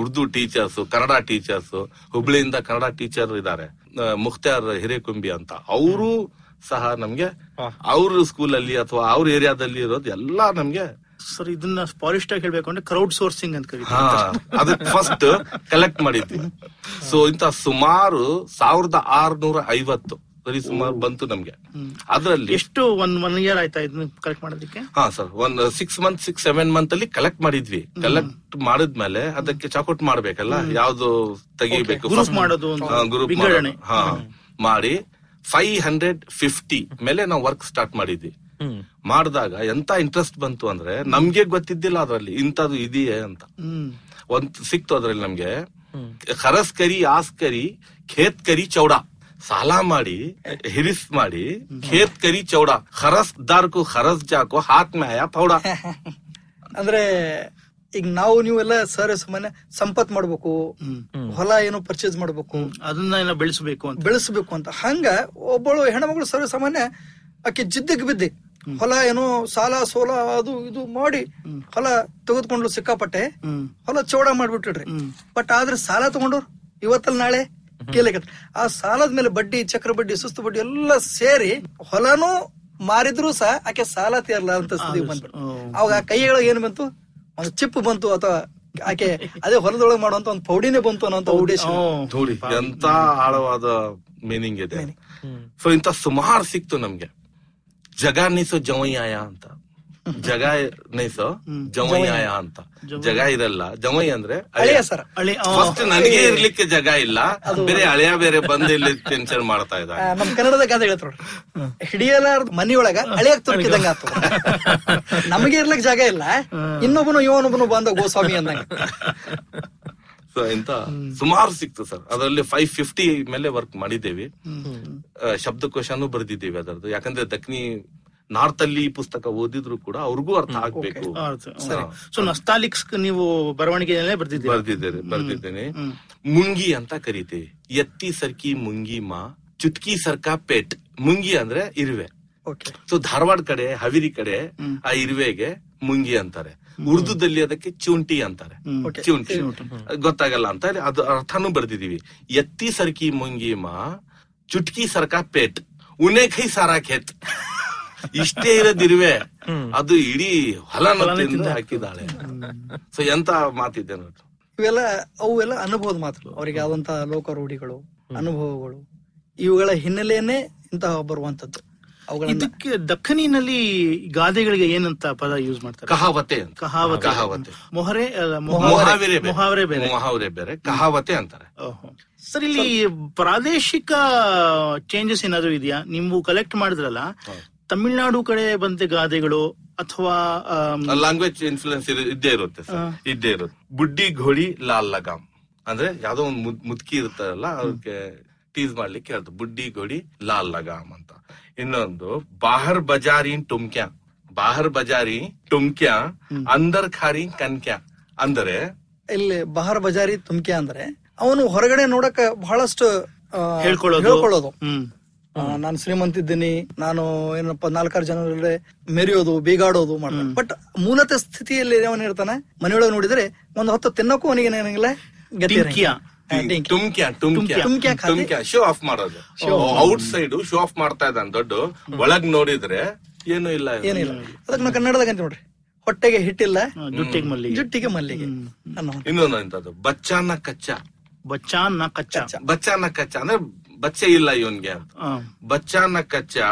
ಉರ್ದು ಟೀಚರ್ಸ್ ಕನ್ನಡ ಟೀಚರ್ಸ್ ಹುಬ್ಳಿಯಿಂದ ಕನ್ನಡ ಟೀಚರ್ ಇದ್ದಾರೆ ಮುಖ್ತಾರ್ ಹಿರೇಕುಂಬಿ ಅಂತ. ಅವರು ಸಹ ನಮ್ಗೆ ಅವ್ರ ಸ್ಕೂಲ್ ಅಲ್ಲಿ ಅಥವಾ ಅವ್ರ ಏರಿಯಾದಲ್ಲಿ ಇರೋದು ಎಲ್ಲಾ ನಮ್ಗೆ ಸರ್ ಇದನ್ನ ಪಾಲಿಸ್ಟ್ ಆಗಿ ಹೇಳ್ಬೇಕು ಅಂದ್ರೆ ಕ್ರೌಡ್ ಸೋರ್ಸಿಂಗ್ ಅಂತ ಅದಕ್ಕೆ ಫಸ್ಟ್ ಕಲೆಕ್ಟ್ ಮಾಡಿದ್ವಿ. ಸೊ ಇಂತ ಸುಮಾರು ಸಾವಿರದ ಆರ್ನೂರ ಐವತ್ತು ಸರಿ ಸುಮಾರು ಬಂತು ನಮ್ಗೆ. ಅದ್ರಲ್ಲಿ ಎಷ್ಟು ಒನ್ ಒನ್ ಇಯರ್ ಆಯ್ತಾ ಇದನ್ನ ಕಲೆಕ್ಟ್ ಮಾಡೋದಕ್ಕೆ? ಹಾ ಸರ್ ಒಂದ್ six month six seven month ಅಲ್ಲಿ ಕಲೆಕ್ಟ್ ಮಾಡಿದ್ವಿ. ಕಲೆಕ್ಟ್ ಮಾಡಿದ್ಮೇಲೆ ಅದಕ್ಕೆ ಚಾಕೌಟ್ ಮಾಡ್ಬೇಕಲ್ಲ ಯಾವ್ದು ತೆಗಿಬೇಕು ಗ್ರೂಪ್ ಮಾಡೋದು ಗ್ರೂಪ್. ಹಾ ಮಾಡಿ ಫೈವ್ ಹಂಡ್ರೆಡ್ ಫಿಫ್ಟಿ ಮೇಲೆ ನಾವು ವರ್ಕ್ ಸ್ಟಾರ್ಟ್ ಮಾಡಿದ್ವಿ. ಮಾಡಿದಾಗ ಎಂತ ಇಂಟ್ರೆಸ್ಟ್ ಬಂತು ಅಂದ್ರೆ ನಮ್ಗೆ ಗೊತ್ತಿದ್ದಿಲ್ಲ ಅದ್ರಲ್ಲಿ ಇಂಥದ್ದು ಇದೆಯೇ ಅಂತ. ಒಂದ್ ಸಿಕ್ತು ಅದ್ರಲ್ಲಿ ನಮ್ಗೆ. ಖರಸ್ ಕರಿ ಆಸ್ ಕರಿ ಖೇತ್ ಕರಿ ಚೌಡ. ಸಾಲ ಮಾಡಿ ಹಿರಿಸ್ ಮಾಡಿ ಖೇತ್ ಕರಿ ಚೌಡ ಹರಸ್ ದಾರ್ಕು ಹರಸ್ ಜಾಕು ಹಾತ್ ಮ್ಯಾಯ ಪೌಡ. ಅಂದ್ರೆ ಈಗ ನಾವು ನೀವೆಲ್ಲ ಸರ್ ಸಾಮಾನ್ಯ ಸಂಪತ್ ಮಾಡ್ಬೇಕು ಹೊಲ ಏನೋ ಪರ್ಚೇಸ್ ಮಾಡ್ಬೇಕು ಅದನ್ನ ಏನ ಬೆಳೆಸಬೇಕು ಅಂತ. ಬೆಳೆಸಬೇಕು ಅಂತ. ಹಂಗ ಒಬ್ಬಳು ಹೆಣ್ಮಗಳು ಸರ್ವ ಸಾಮಾನ್ಯ ಆಕೆ ಜಿದ್ದಿಗೆ ಬಿದ್ದಿ. ಹೊಲ ಏನೋ ಸಾಲ ಸೋಲ ಅದು ಇದು ಮಾಡಿ ಹೊಲ ತೆಗೆದುಕೊಂಡ್ಲು ಸಿಕ್ಕಾಪಟ್ಟೆ ಹೊಲ ಚೌಡ ಮಾಡ್ಬಿಟ್ಟಿಡ್ರಿ ಬಟ್ ಆದ್ರೆ ಸಾಲ ತಗೊಂಡ್ರು ಇವತ್ತಲ್ಲ ನಾಳೆ? ಕೇಳಿಕ ಆ ಸಾಲದ ಮೇಲೆ ಬಡ್ಡಿ ಚಕ್ರ ಬಡ್ಡಿ ಸುಸ್ತು ಬಡ್ಡಿ ಎಲ್ಲ ಸೇರಿ ಹೊಲನೂ ಮಾರಿದ್ರು ಸಹ ಆಕೆ ಸಾಲ ತೀರಲ್ಲ ಅಂತ ಸ್ಥಿತಿ ಬಂದ್ಬಿಟ್ಟು ಅವಾಗ ಆ ಕೈಯೊಳಗೆ ಏನ್ ಬಂತು? ಒಂದು ಚಿಪ್ ಬಂತು ಅಥವಾ ಆಕೆ ಅದೇ ಹೊಲದೊಳಗೆ ಮಾಡುವಂತ ಒಂದು ಪೌಡಿನೇ ಬಂತು ಅನ್ನೋ ಉದ್ದೇಶ. ನೋಡಿ ಎಂತ ಆಳವಾದ ಮೀನಿಂಗ್ ಇದೆ. ಸೊ ಇಂತ ಸುಮಾರು ಸಿಕ್ತು ನಮ್ಗೆ. ಜಗಾನಿಸೋ ನೈಸೋ ಜವಯ್ಯಾಯ ಅಂತ. ಜಗ ನೈಸ ಜಮಯ್ಯ ಅಂತ. ಜಗ ಇರಲ್ಲ ಜಮಯ್ಯ ಅಂದ್ರೆ ಫಸ್ಟ್ ನನಗೆ ಇರ್ಲಿಕ್ಕೆ ಜಗ ಇಲ್ಲ ಬೇರೆ ಹಳೆಯ ಬೇರೆ ಬಂದು ಇಲ್ಲಿ ಟೆನ್ಷನ್ ಮಾಡ್ತಾ ಇದ್ದ ಇದ್ದಾರೆ ನಮ್ ಕನ್ನಡದ ಗಾದೆ ಹೇಳ್ತಾರ ಹಿಡಿಯಲಾರ್ದ ಮನೆಯೊಳಗ ಹಳೆಯಾಗ ತುರ್ಕಿದಂಗ ಆತು. ನಮಗೆ ಇರ್ಲಿಕ್ ಜಾಗ ಇಲ್ಲ ಇನ್ನೊಬ್ಬನು ಇವನೊಬ್ಬನು ಬಂದ ಗೋಸ್ವಾಮಿ ಅಂದಂಗ. ಸೊ ಇಂತ ಸುಮಾರು ಸಿಕ್ತು ಸರ್. ಅದರಲ್ಲಿ ಫೈವ್ ಫಿಫ್ಟಿ ಮೇಲೆ ವರ್ಕ್ ಮಾಡಿದ್ದೇವೆ. ಶಬ್ದಕೋಶನೂ ಬರೆದಿದ್ದೇವೆ ಅದರದ್ದು. ಯಾಕಂದ್ರೆ ದಕ್ಷಿಣಿ ನಾರ್ತ್ ಅಲ್ಲಿ ಈ ಪುಸ್ತಕ ಓದಿದ್ರು ಕೂಡ ಅವ್ರಿಗೂ ಅರ್ಥ ಆಗ್ಬೇಕು. ಸರಿ. ಸೊ ನಸ್ತಾಲಿಕ್ಸ್ ನೀವು ಬರವಣಿಗೆ ಬರ್ದಿದ್ದೀರಾ? ಬರ್ದಿದ್ದೇನೆ ಬರ್ದಿದ್ದೇನೆ. ಮುಂಗಿ ಅಂತ ಕರಿತೇವೆ ಎತ್ತಿ ಸರ್ಕಿ ಮುಂಗಿ ಮಾ ಚುಟ್ಕಿ ಸರ್ಕಾ ಪೇಟ್. ಮುಂಗಿ ಅಂದ್ರೆ ಇರುವೆ. ಸೊ ಧಾರವಾಡ ಕಡೆ ಹವಿರಿ ಕಡೆ ಆ ಇರುವೆಗೆ ಮುಂಗಿ ಅಂತಾರೆ. ಉರ್ದುದಲ್ಲಿ ಅದಕ್ಕೆ ಚುಂಟಿ ಅಂತಾರೆ. ಚೂಂಟಿ. ಗೊತ್ತಾಗಲ್ಲ ಅಂತ ಅದು ಅರ್ಥನೂ ಬರ್ದಿದೀವಿ ಎತ್ತಿ ಸರ್ಕಿ ಮುಂಗಿ ಮಾ ಚುಟ್ಕಿ ಸರ್ಕಾ ಪೇಟ್. ಉನೆ ಕೈ ಸಾರಾ ಖೇತ್. ಇಷ್ಟೇ ಇರೋದಿರುವೆ ಅದು ಇಡೀ ಹೊಲ ತಿಂದು ಹಾಕಿದಾಳೆ ಸೊ ಎಂತ ಮಾತಿದ್ದೆ ಇವೆಲ್ಲ ಅವೆಲ್ಲ ಅನುಭವದ ಮಾತು ಅವರಿಗೆ ಆದಂತಹ ಲೋಕ ರೂಢಿಗಳು ಅನುಭವಗಳು. ಇವುಗಳ ಹಿನ್ನೆಲೆಯನ್ನೇ ಇಂತಹ ಬರುವಂತದ್ದು ಇದಕ್ಕೆ ದಕ್ಕನಿನಲ್ಲಿ ಗಾದೆಗಳಿಗೆ ಏನಂತ ಪದ ಯೂಸ್ ಮಾಡ್ತಾರೆ? ಕಹಾವತೆ ಅಂತ. ಕಹಾವತೆ. ಕಹಾವತೆ. ಮೊಹರೆ ಮೊಹಾವರೆ ಬೇರೆ. ಮೊಹಾವರೆ ಬೇರೆ. ಮೊಹಾವರೆ ಬೇರೆ. ಕಹಾವತೆ ಅಂತಾರೆ. ಸರ್ ಇಲ್ಲಿ ಪ್ರಾದೇಶಿಕ ಚೇಂಜಸ್ ಏನಾದ್ರು ಇದೆಯಾ? ನೀವು ಕಲೆಕ್ಟ್ ಮಾಡಿದ್ರಲ್ಲ ತಮಿಳ್ನಾಡು ಕಡೆ ಬಂದ ಗಾದೆಗಳು ಅಥವಾ ಲ್ಯಾಂಗ್ವೇಜ್ ಇನ್ಫ್ಲುಯೆನ್ಸ್ ಇದ್ದೇ ಇರುತ್ತೆ ಸರ್. ಇದ್ದೇ ಇರುತ್ತೆ. ಬುಡ್ಡಿ ಘೋಳಿ ಲಾಲ್ ಲಗಾಮ್. ಅಂದ್ರೆ ಯಾವ್ದೋ ಒಂದು ಮುದ್- ಮುದ್ಕಿ ಇರ್ತಾರಲ್ಲ ಅದಕ್ಕೆ ಟೀಸ್ ಮಾಡ್ಲಿಕ್ಕೆ ಹೇಳ್ತು ಬುಡ್ಡಿ ಘೋಳಿ ಲಾಲ್ ಲಗಾಮ್ ಅಂತ. ಇನ್ನೊಂದು ಬಾಹರ್ ಬಜಾರಿ ಟುಮ್ಕ್ಯಾ. ಬಾಹರ್ ಬಜಾರಿ ಟುಮ್ಕ್ಯಾ ಅಂದರ್ ಖಾರಿ ಕನ್ಕ್ಯಾ. ಅಂದರೆ ಇಲ್ಲಿ ಬಹಾರ್ ಬಜಾರಿ ತುಮ್ಕ್ಯಾ ಅಂದ್ರೆ ಅವನು ಹೊರಗಡೆ ನೋಡಕ ಬಹಳಷ್ಟು ಹೇಳ್ಕೊಳ್ಳೋದು. ನಾನು ಶ್ರೀಮಂತ ಇದ್ದೀನಿ. ನಾನು ಏನಪ್ಪ ನಾಲ್ಕಾರು ಜನರಲ್ಲಿ ಮೆರೆಯೋದು ಬೀಗಾಡೋದು ಮಾಡ್ತಾನೆ ಬಟ್ ಮೂಲತ ಸ್ಥಿತಿಯಲ್ಲಿ ಅವನ ಇರ್ತಾನೆ? ಮನೆಯೊಳಗೆ ನೋಡಿದ್ರೆ ಒಂದು ಹೊತ್ತು ತಿನ್ನಕ್ಕೂ ಅವನಿಗೆ ಏನಾಗಿಲ್ಲ ಶೋ ಆಫ್ ಮಾಡೋದು. ಔಟ್ ಸೈಡ್ ಶೋ ಆಫ್ ಮಾಡ್ತಾ ಇದ್ದಾನೆ ದೊಡ್ಡ. ಒಳಗ್ ನೋಡಿದ್ರೆ ಏನು ಇಲ್ಲ ಏನಿಲ್ಲ ಅದಕ್ಕೆ ನಾವು ಕನ್ನಡದಾಗ ಅಂತ ನೋಡ್ರಿ. ಹೊಟ್ಟೆಗೆ ಹಿಟ್ಟಿಲ್ಲ ಜುಟ್ಟಿಗೆ ಮಲ್ಲಿಗೆ. ಜುಟ್ಟಿಗೆ ಮಲ್ಲಿಗೆ. ಇನ್ನೊಂದು ಬಚ್ಚಾನ ಕಚ್ಚಾ. ಬಚ್ಚಾನ ಕಚ್ಚಾ. ಬಚ್ಚಾನ ಕಚ್ಚಾ. ಅಂದ್ರೆ ಬಚ್ಚೆ ಇಲ್ಲ ಇವನ್ಗೆ. ಬಚ್ಚಾನ ಕಚ್ಚಾ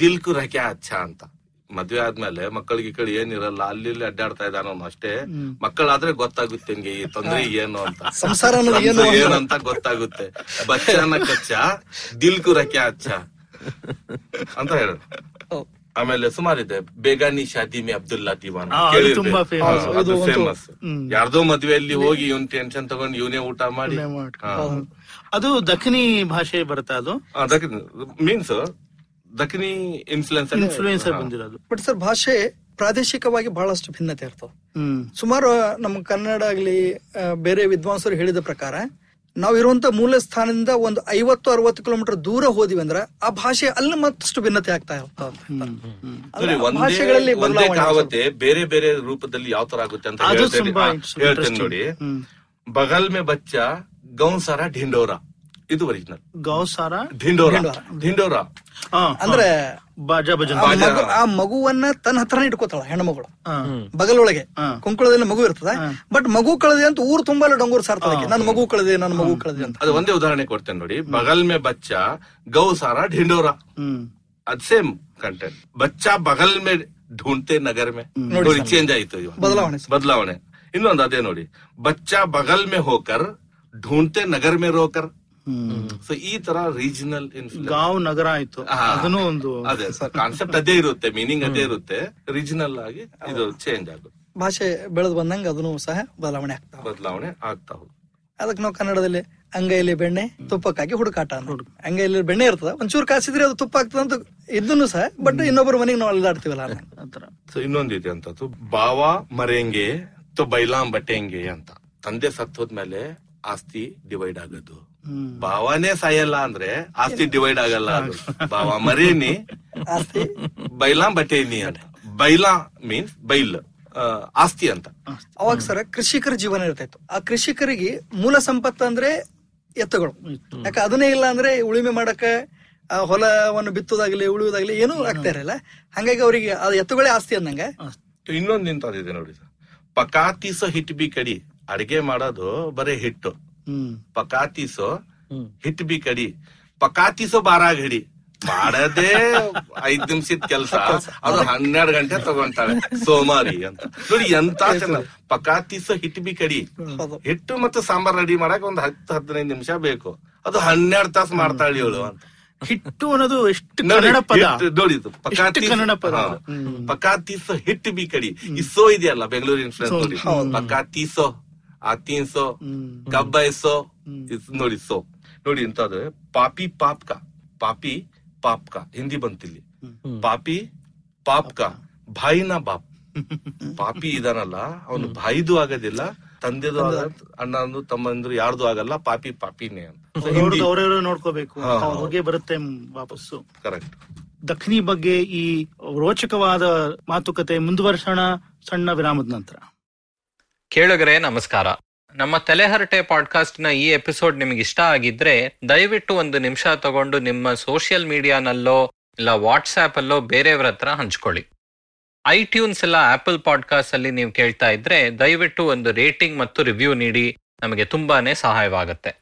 ದಿಲ್ ಕು ರಕ್ಯಾ ಅಚ್ಚಾ ಅಂತ. ಮದ್ವೆ ಆದ್ಮೇಲೆ ಮಕ್ಕಳಿಗೆ ಈ ಕಡೆ ಏನಿರಲ್ಲ ಅಲ್ಲಿ ಇಲ್ಲಿ ಅಡ್ಡಾಡ್ತಾ ಇದ್ದಾನ ಅಷ್ಟೇ. ಮಕ್ಕಳಾದ್ರೆ ಗೊತ್ತಾಗುತ್ತೆ ನಿಮ್ಗೆ ಈ ತೊಂದ್ರೆ ಏನು ಅಂತ. ಸಂಸಾರ ಏನು ಅಂತ. ಗೊತ್ತಾಗುತ್ತೆ. ಬಚ್ಚಾನ ಕಚ್ಚಾ ದಿಲ್ ಕು ರಖ್ಯಾ ಅಚ್ಚಾ. ಅಂತ ಹೇಳ. ಆಮೇಲೆ ಸುಮಾರಿದೆ ಬೇಗಾನಿ ಶಾದಿ ಮೇ ಅಬ್ದುಲ್ಲಾ ದಿವಾನ್ ಅದು ಫೇಮಸ್ ಯಾರ್ದೋ ಮದ್ವೆಯಲ್ಲಿ ಹೋಗಿ ಇವನ್ ಟೆನ್ಷನ್ ತಗೊಂಡು ಇವನೇ ಊಟ ಮಾಡಿ. ಹಾ. ಅದು ದಖನಿ ಭಾಷೆ ಬರುತ್ತಾ ಅದು? ಮೀನ್ಸ್ ದಖನಿ ಇನ್ಫ್ಲೂಯೆನ್ಸ್ ಇನ್ಫ್ಲೂಯೆನ್ಸ್ ಬಂದಿರೋದು. ಬಟ್ ಸರ್ ಭಾಷೆ ಪ್ರಾದೇಶಿಕವಾಗಿ ಬಹಳಷ್ಟು ಭಿನ್ನತೆ ಇರ್ತದೆ. ಸುಮಾರು ನಮ್ಮ ಕನ್ನಡ ಆಗ್ಲಿ ಬೇರೆ ವಿದ್ವಾಂಸರು ಹೇಳಿದ ಪ್ರಕಾರ ನಾವು ಇರುವಂತ ಮೂಲ ಸ್ಥಾನದಿಂದ ಒಂದು ಐವತ್ತು ಅರವತ್ತು ಕಿಲೋಮೀಟರ್ ದೂರ ಹೋದಿವಿ ಅಂದ್ರೆ ಆ ಭಾಷೆ ಅಲ್ಲಿ ಮತ್ತಷ್ಟು ಭಿನ್ನತೆ ಆಗ್ತಾ ಇರ್ತದೆ ಭಾಷೆಗಳಲ್ಲಿ ಬೇರೆ ಬೇರೆ ರೂಪದಲ್ಲಿ ಯಾವ ತರ ಆಗುತ್ತೆ ಅಂತ. ಹೇಳ್ತೇನೆ. ನೋಡಿ. ಬಗಲ್ ಮೇ ಬಚ್ಚ ಗೌನ್ ಸಾರ ಢಿಂಡೋರ. ಇದು ಒರಿಜಿನಲ್ ಗೌಸಾರ ಢಿಂಡೋರ. ಢಿಂಡೋರ. ಆ, ಅಂದ್ರೆ ಬಾಜಾ ಭಜನ್. ಆ ಮಗುವನ್ನ ತನ್ನ ಹತ್ರನೇ ಇಟ್ಕೋತಾಳ ಹೆಣ್ಮಗಳು ಬಗಲೊಳಗೆ. ಕುಂಕುಳದಲ್ಲಿ ಮಗು ಇರ್ತದೆ. ಬಟ್ ಮಗು ಕಳೆದೆ ಅಂತ ಊರು ತುಂಬಾ ಡೊಂಗೂರ್ ಸಾರ್ತದಕ್ಕೆ ನನ್ನ ಮಗು ಕಳೆದೆ ನನ್ನ ಮಗು ಕಳೆದೆ ಅಂತ. ಅದು ಒಂದೇ ಉದಾಹರಣೆ ಕೊಡ್ತೇನೆ ನೋಡಿ. ಬಗಲ್ ಮೇ ಬಚ್ಚ ಗೌಸಾರ ಢಿಂಡೋರ. ಹ್ಮ್. ಅದ್ ಸೇಮ್ ಕಂಟೆಂಟ್ ಬಚ್ಚ ಬಗಲ್ ಮೇ ಢೂಂಡ್ತೆ ನಗರ್ ಮೇ. ನೋಡಿ ಚೇಂಜ್ ಆಯ್ತು ಬದಲಾವಣೆ ಬದಲಾವಣೆ. ಇನ್ನೊಂದು ಅದೇ ನೋಡಿ. ಬಚ್ಚ ಬಗಲ್ ಮೇ ಹೋಕರ್ ಢೂಂढते ನಗರ ಮೇ ರೋಕರ್ ಹ್ಮ್ ಸೊ ಈ ತರ ರೀಜನಲ್ ಗಾವ್ ಗಾಂವ್ ನಗರ ಆಯ್ತು ಅದನ್ನು ಒಂದು ಅದೇ ಕಾನ್ಸೆಪ್ಟ್ ಅದೇ ಇರುತ್ತೆ ಮೀನಿಂಗ್ ಅದೇ ಇರುತ್ತೆ ರೀಜನಲ್ ಆಗಿ ಇದು ಚೇಂಜ್ ಆಗುತ್ತೆ ಭಾಷೆ ಬೆಳೆದು ಬಂದಂಗ ಅದನ್ನು ಸಹ ಬದಲಾವಣೆ ಆಗ್ತಾವ ಬದಲಾವಣೆ ಆಗ್ತಾ ಹೋಗುತ್ತೆ ಅದಕ್ಕೆ ನಾವು ಕನ್ನಡದಲ್ಲಿ ಅಂಗೈಲಿ ಬೆಣ್ಣೆ ತುಪ್ಪಕ್ಕಾಗಿ ಹುಡುಕಾಟ ಅಂಗೈಲಿ ಬೆಣ್ಣೆ ಇರ್ತದ ಒಂಚೂರು ಕಾಸಿದ್ರೆ ಅದು ತುಪ್ಪ ಆಗ್ತದ ಅಂತ ಇದನ್ನು ಸಹ ಬಟ್ ಇನ್ನೊಬ್ಬರ ಮನೆಗೆ ನಾವು ಅಲ್ಲದಾಡ್ತೀವಲ್ಲ ಸೊ ಇನ್ನೊಂದಿದೆ ಅಂತ ಬಾವಾ ಮರೆಂಗೆ ತೊ ಬೈಲಾಂ ಬಟ್ಟೆಂಗೆ ಅಂತ. ತಂದೆ ಸತ್ ಹೋದ್ಮೇಲೆ ಆಸ್ತಿ ಡಿವೈಡ್ ಆಗೋದು. ಭಾವನೆ ಸಾಯಲ್ಲ ಅಂದ್ರೆ ಆಸ್ತಿ ಡಿವೈಡ್ ಆಗಲ್ಲ ಅದು. ಭಾವ ಮರೇನಿ. ಆಸ್ತಿ. ಬೈಲಾ ಬಟೇನಿ ಅಂತ. ಬೈಲಾ ಮೀನ್ಸ್ ಬೈಲ್. ಆ, ಆಸ್ತಿ ಅಂತ. ಅವಾಗ ಸರ ಕೃಷಿಕರ ಜೀವನ ಇರ್ತಾಯಿತ್ತು ಆ ಕೃಷಿಕರಿಗೆ ಮೂಲ ಸಂಪತ್ತು ಅಂದ್ರೆ ಎತ್ತುಗಳು. ಯಾಕೆ ಅದನ್ನೇ ಇಲ್ಲ ಅಂದ್ರೆ ಉಳುಮೆ ಮಾಡಕ ಹೊಲವನ್ನು ಬಿತ್ತೋದಾಗ್ಲಿ ಉಳಿಯೋದಾಗ್ಲಿ ಏನೂ ಆಗ್ತಾ ಇರಲ್ಲ. ಹಂಗಾಗಿ ಅವರಿಗೆ ಆ ಎತ್ತುಗಳೇ ಆಸ್ತಿ ಅಂದಂಗ. ಇನ್ನೊಂದ್ ನಿಂತಿದೆ ನೋಡಿ ಸರ್. ಪಕಾತಿಸ ಹಿಟ್ ಬಿ ಕಡಿ. ಅಡಿಗೆ ಮಾಡೋದು ಬರೀ ಹಿಟ್ಟು. ಪಕಾತಿಸೋ ಹಿಟ್ ಬಿ ಕಡಿ. ಪಕಾತಿಸೋ ಬಾರಾ ಗಡಿ ಮಾಡದೇ ಐದ್ ನಿಮಿಷದ ಕೆಲಸ. ಅದು ಹನ್ನೆರಡು ಗಂಟೆ ತಗೊಂತಾಳೆ. ಸೋಮಾರಿ ಅಂತ. ನೋಡಿ ಎಂತ ಚೆನ್ನ ಪಕಾತಿಸ ಹಿಟ್ಟು ಬಿ ಕಡಿ. ಹಿಟ್ಟು ಮತ್ತು ಸಾಂಬಾರ್ ರೆಡಿ ಮಾಡಕ್ ಒಂದ್ ಹತ್ತು ಹದಿನೈದು ನಿಮಿಷ ಬೇಕು. ಅದು ಹನ್ನೆರಡು ತಾಸು ಮಾಡ್ತಾಳೆ ಇವಳು ಅಂತ. ಹಿಟ್ಟು ಅನ್ನೋದು ಎಷ್ಟು ನೋಡಿ, ಕನ್ನಡ ಪದ? ನೋಡಿದ್ದು ಪಕಾತಿ ಕನ್ನಡ ಪದ. ಪಕಾತಿಸೋ ಹಿಟ್ಟು ಬಿ ಕಡಿ. ಈ ಸೋ ಇದೆಯಲ್ಲ ಬೆಂಗಳೂರಿನ ನೋಡಿ. ಪಕಾತಿಸೋ ಆತೀನ್ಸೋ ಕಬ್ಬೈಸೋ ಇದ್ ನೋಡಿ ಸೋ ನೋಡಿ ಇಂತದ್ದು ಪಾಪಿ ಪಾಪ್ಕ ಪಾಪಿ ಪಾಪ್ಕ ಹಿಂದಿ ಬಂತಿಲ್ಲಿ. ಪಾಪಿ ಪಾಪ್ಕ ಭಾಯಿನ ಬಾಪ್. ಪಾಪಿ ಇದಾನಲ್ಲ ಅವನು ಭಾಯಿದು ಆಗೋದಿಲ್ಲ ತಂದೆದು ಅಣ್ಣಂದು ತಮ್ಮಂದ್ರು ಯಾರ್ದು ಆಗಲ್ಲ ಪಾಪಿ ಪಾಪಿನೇ ಅಂತ. ಅವರವರು ನೋಡ್ಕೋಬೇಕು. ಹೋಗೇ ಬರುತ್ತೆ ವಾಪಸ್ಸು. ಕರೆಕ್ಟ್ ದಕ್ಷಿಣಿ ಬಗ್ಗೆ ಈ ರೋಚಕವಾದ ಮಾತುಕತೆ ಮುಂದುವರ್ಸೋಣ ಸಣ್ಣ ವಿರಾಮದ ನಂತರ. ಕೇಳುಗರೆ, ನಮಸ್ಕಾರ. ನಮ್ಮ ತಲೆಹರಟೆ ಪಾಡ್ಕಾಸ್ಟ್ನ ಈ ಎಪಿಸೋಡ್ ನಿಮ್ಗೆ ಇಷ್ಟ ಆಗಿದ್ರೆ ದಯವಿಟ್ಟು ಒಂದು ನಿಮಿಷ ತಗೊಂಡು ನಿಮ್ಮ ಸೋಷಿಯಲ್ ಮೀಡಿಯಾನಲ್ಲೋ ಇಲ್ಲ ವಾಟ್ಸ್ಆ್ಯಪ್ ಅಲ್ಲೋ ಬೇರೆಯವ್ರ ಹತ್ರ ಹಂಚ್ಕೊಳ್ಳಿ. ಐಟ್ಯೂನ್ಸ್ ಎಲ್ಲ ಆಪಲ್ ಪಾಡ್ಕಾಸ್ಟ್ ಅಲ್ಲಿ ನೀವು ಕೇಳ್ತಾ ಇದ್ರೆ ದಯವಿಟ್ಟು ಒಂದು ರೇಟಿಂಗ್ ಮತ್ತು ರಿವ್ಯೂ ನೀಡಿ, ನಮಗೆ ತುಂಬಾನೇ ಸಹಾಯವಾಗುತ್ತೆ.